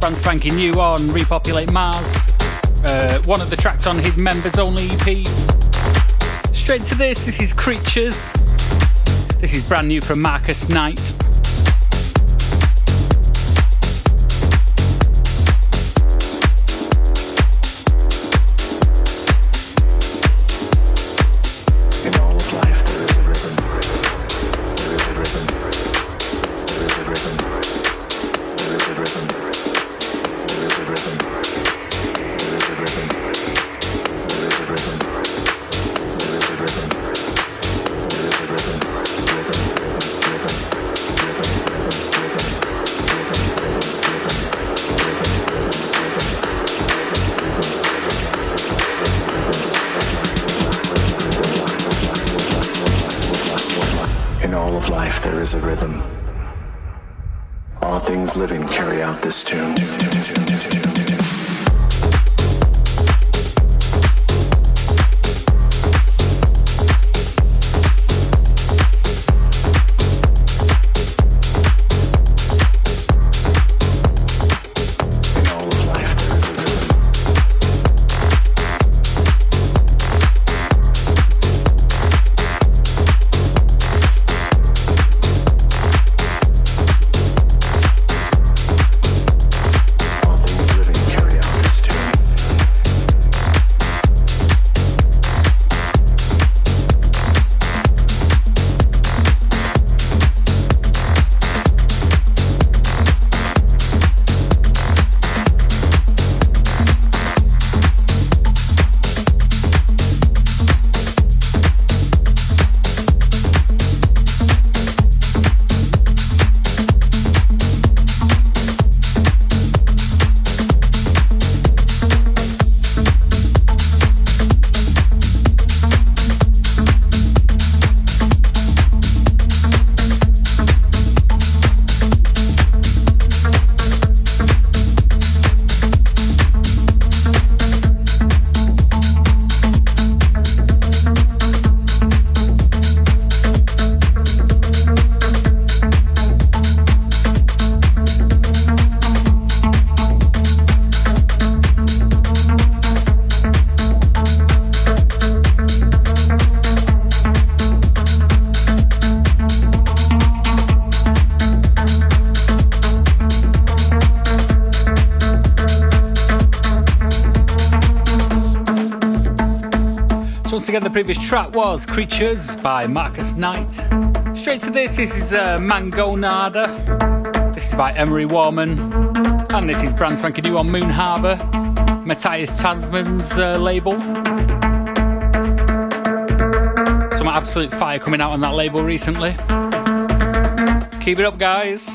brand spanking new on Repopulate Mars, uh, one of the tracks on his members only EP. Straight to this, this is Creatures. This is brand new from Marcus Knight. Again, the previous track was Creatures by Marcus Knight. Straight to this, this is uh, Mango Nada. This is by Emery Warman. And this is brand new on Moon Harbour, Matthias Tanzmann's uh, label. Some absolute fire coming out on that label recently. Keep it up, guys.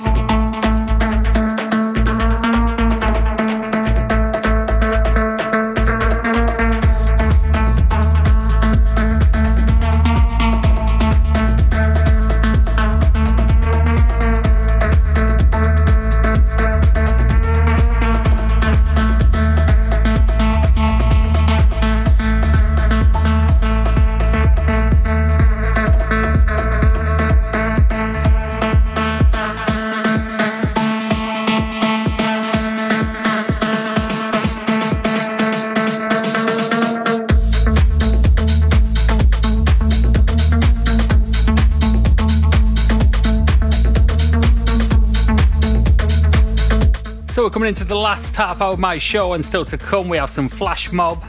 Coming into the last half of my show, and still to come, we have some Flash Mob.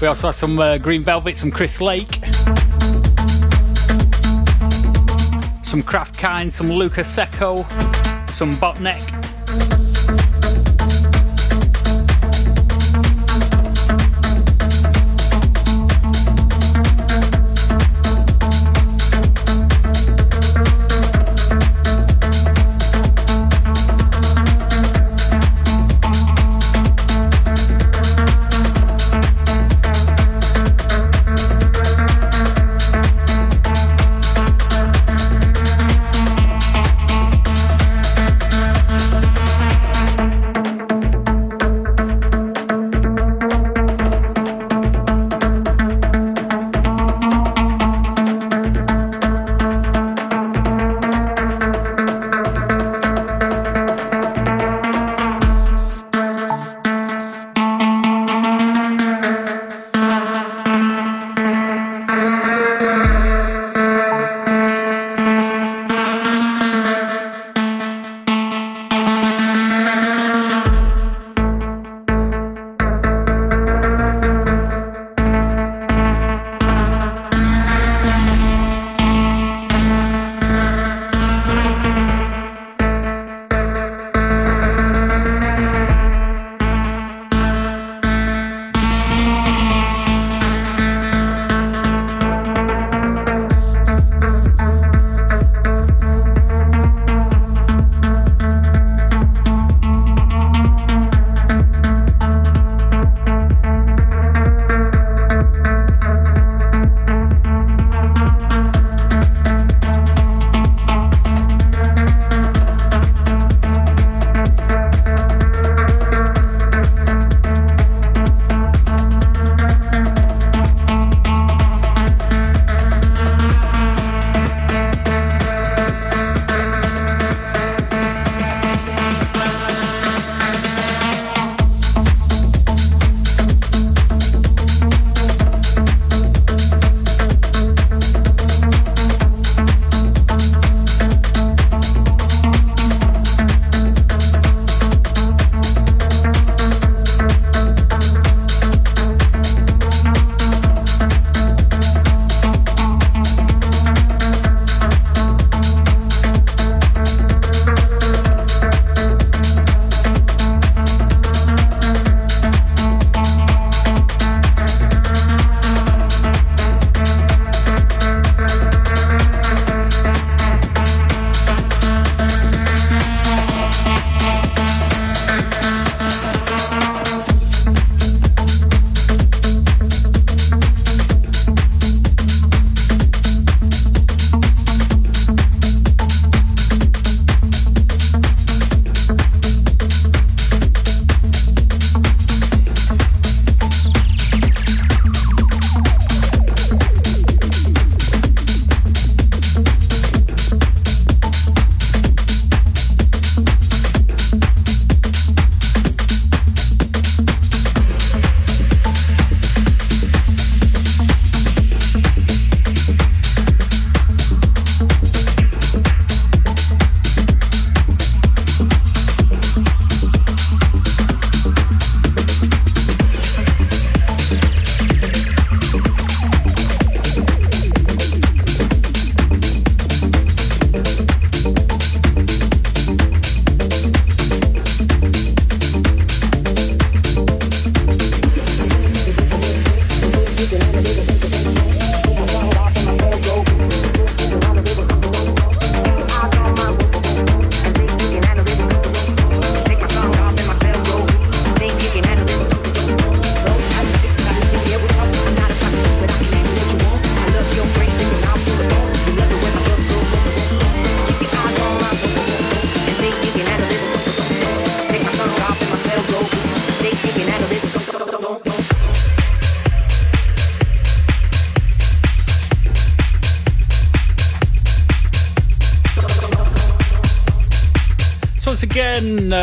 We also have some uh, Green Velvet, some Chris Lake, some Craft Kind, some Luca Secco, some Botnek.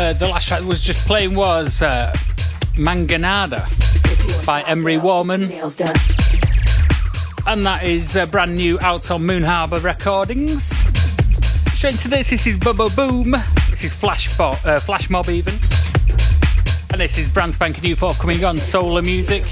Uh, the last track was just playing was uh, Manganada by Emery Warman. And that is uh, brand new out on Moon Harbour Recordings. Straight to this, this is Bubba Boom. This is Flash, Bo- uh, Flash Mob, even. And this is brand spanking new for coming on Solar Music.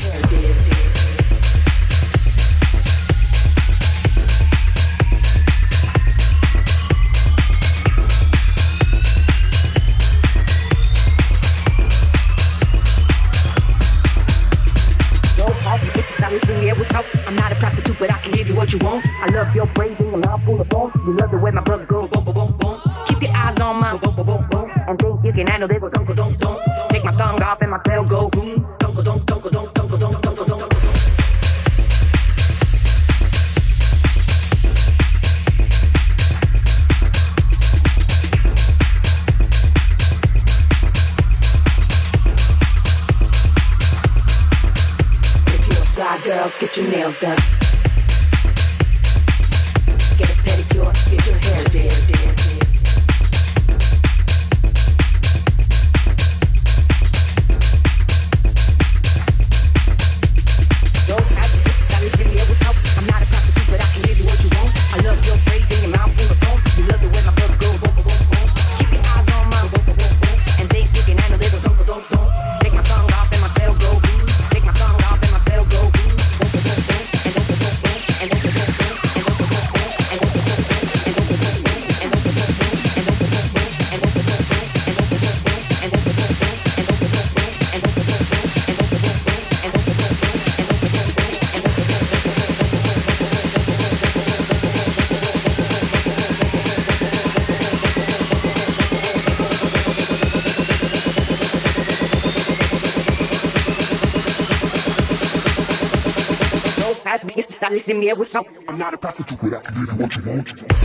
Me. I'm not a prostitute, but I can give you what you want.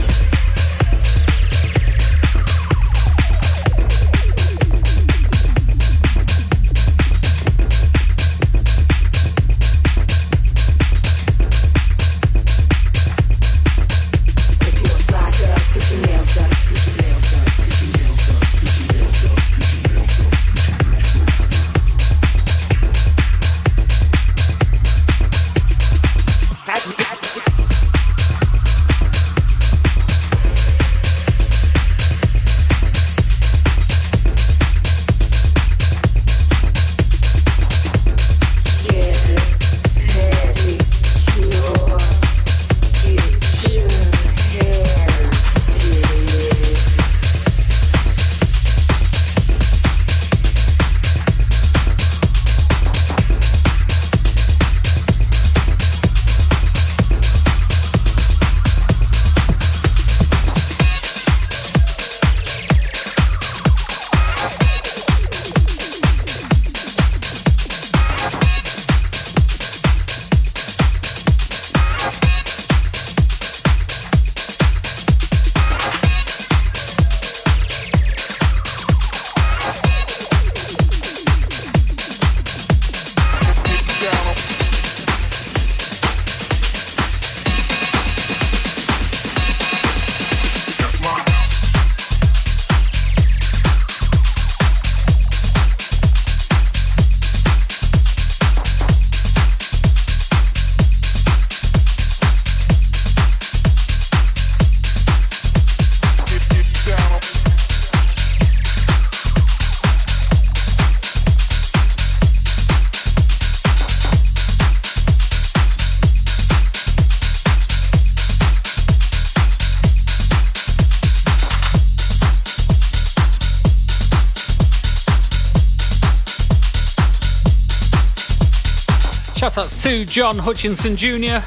To John Hutchinson Jr.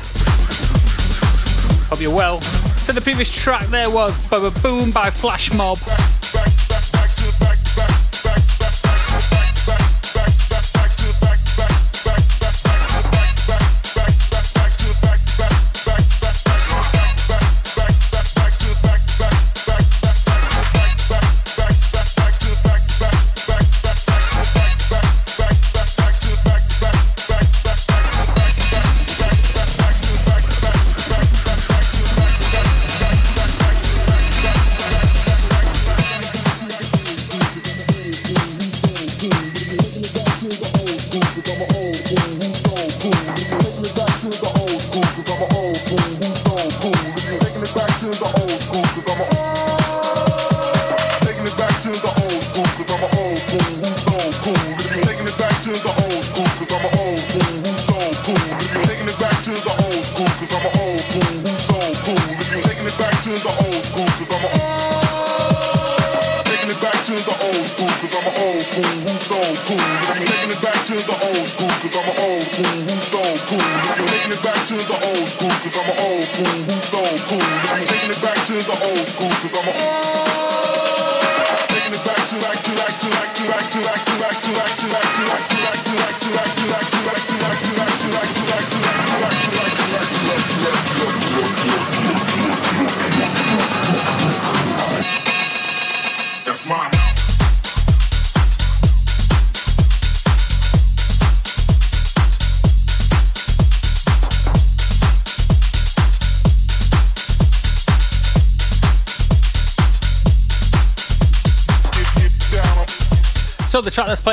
Hope you're well. So the previous track there was Bubba Boom by Flash Mob.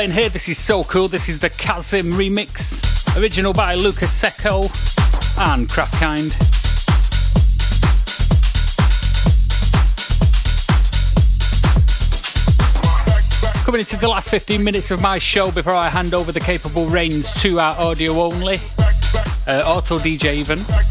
playing here, this is so cool. This is the Kazim remix, original by Lucas Secco and Craftkind. Coming into the last 15 minutes of my show before I hand over the capable reins to our audio only, uh, auto DJ even.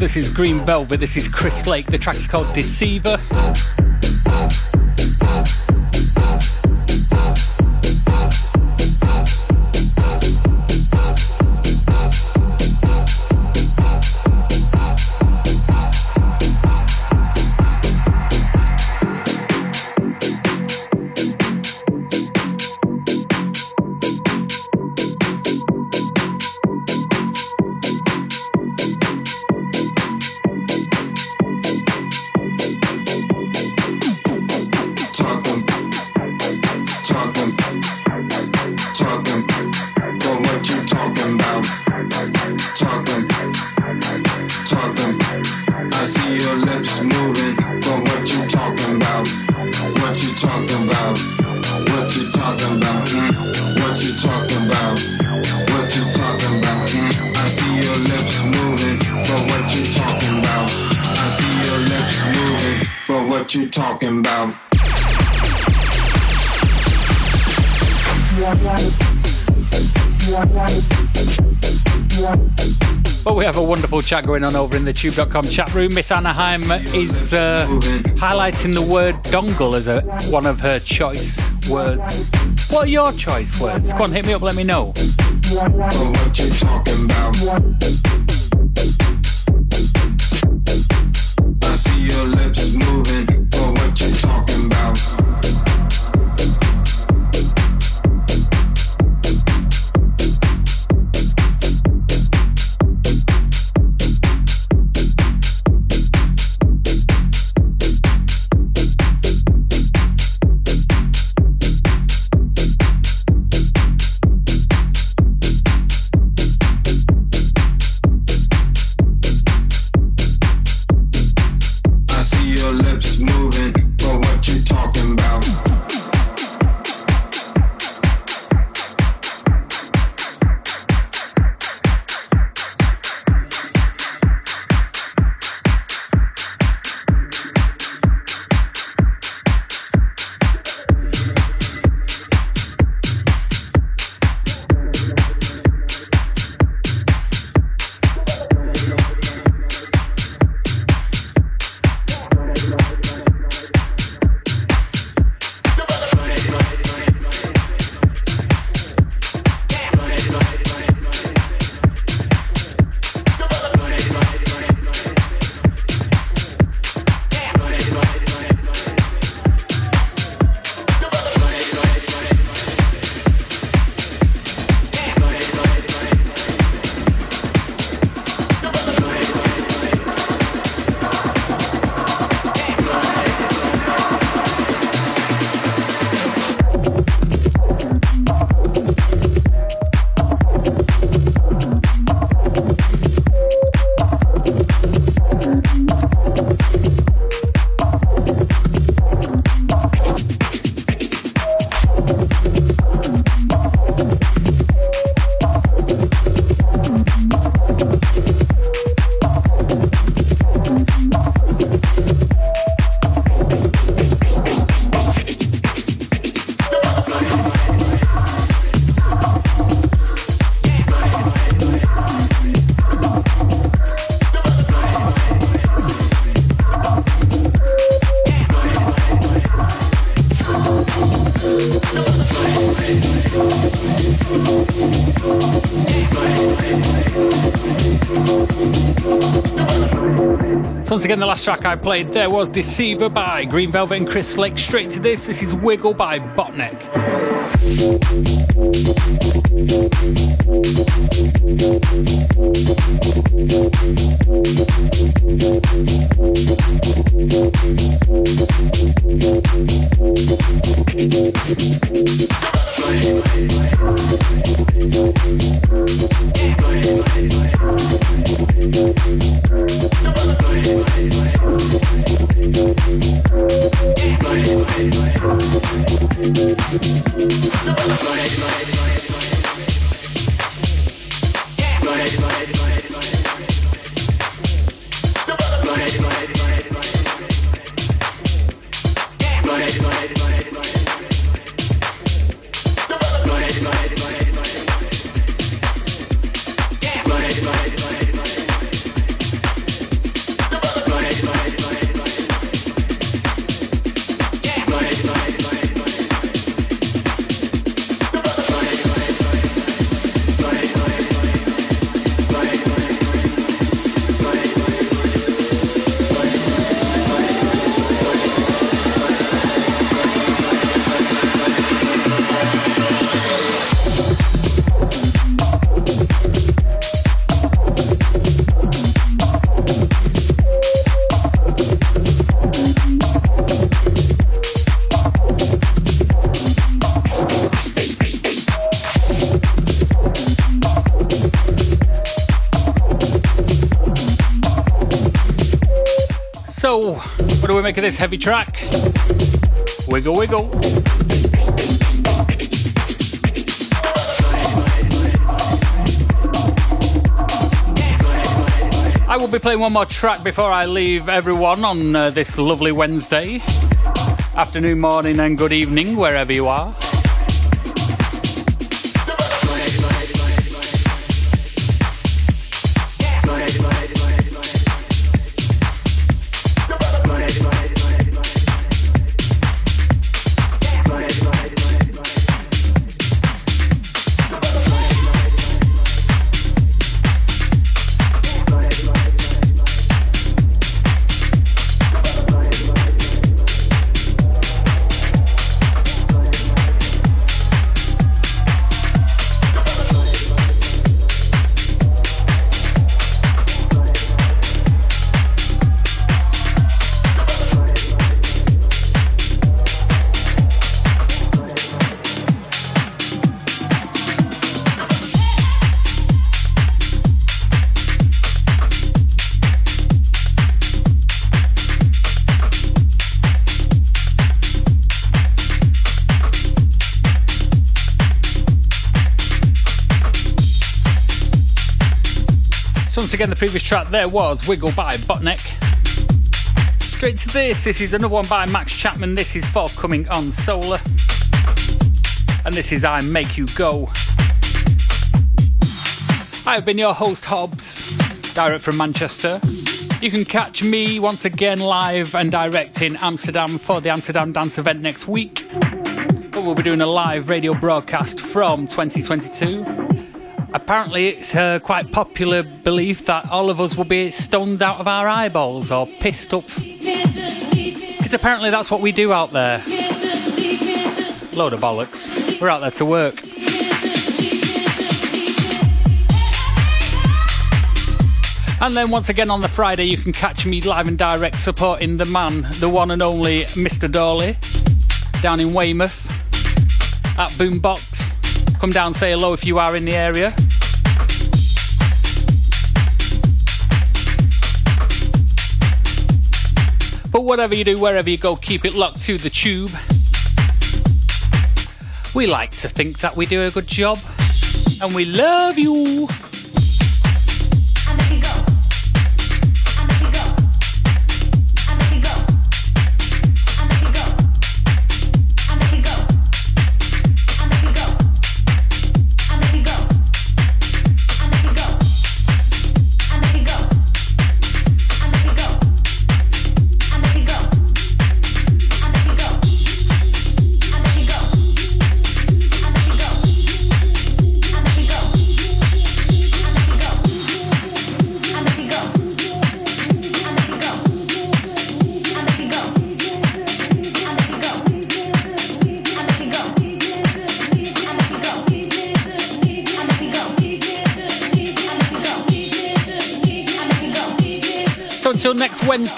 This is Green Velvet. This is Chris Lake. The track is called Deceiver. what you talking about. Well, we have a wonderful chat going on over in the chewb.com chat room. Miss Anaheim is uh, highlighting the word dongle as a, one of her choice words. What are your choice words? Come on, hit me up, let me know. What you talking about? Once again, the last track I played there was Deceiver by Green Velvet and Chris Lake. Straight to this, this is Wiggle by Botnek. This heavy track? Wiggle, wiggle. I will be playing one more track before I leave everyone on uh, this lovely Wednesday. Afternoon, morning, and good evening, wherever you are. Again, the previous track there was Wiggle by Botnek. Straight to this, this is another one by Max Chapman. This is forthcoming on Solar. And this is I Make You Go. I've been your host, Hobbs, direct from Manchester. You can catch me once again live and direct in Amsterdam for the Amsterdam Dance event next week. But we'll be doing a live radio broadcast from 2022 apparently it's a quite popular belief that all of us will be stoned out of our eyeballs or pissed up. Because apparently that's what we do out there. Load of bollocks. We're out there to work. And then once again on the Friday, you can catch me live and direct supporting the man, the one and only Mr. Dawley, down in Weymouth at Boombox. Come down, say hello if you are in the area. But whatever you do, wherever you go, keep it locked to the Chewb. We like to think that we do a good job, and we love you.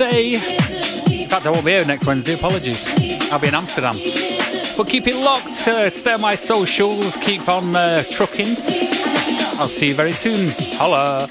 Wednesday. In fact, I won't be here next Wednesday. Apologies. I'll be in Amsterdam. But keep it locked. Uh, stay on my socials. Keep on uh, trucking. I'll see you very soon. Holla.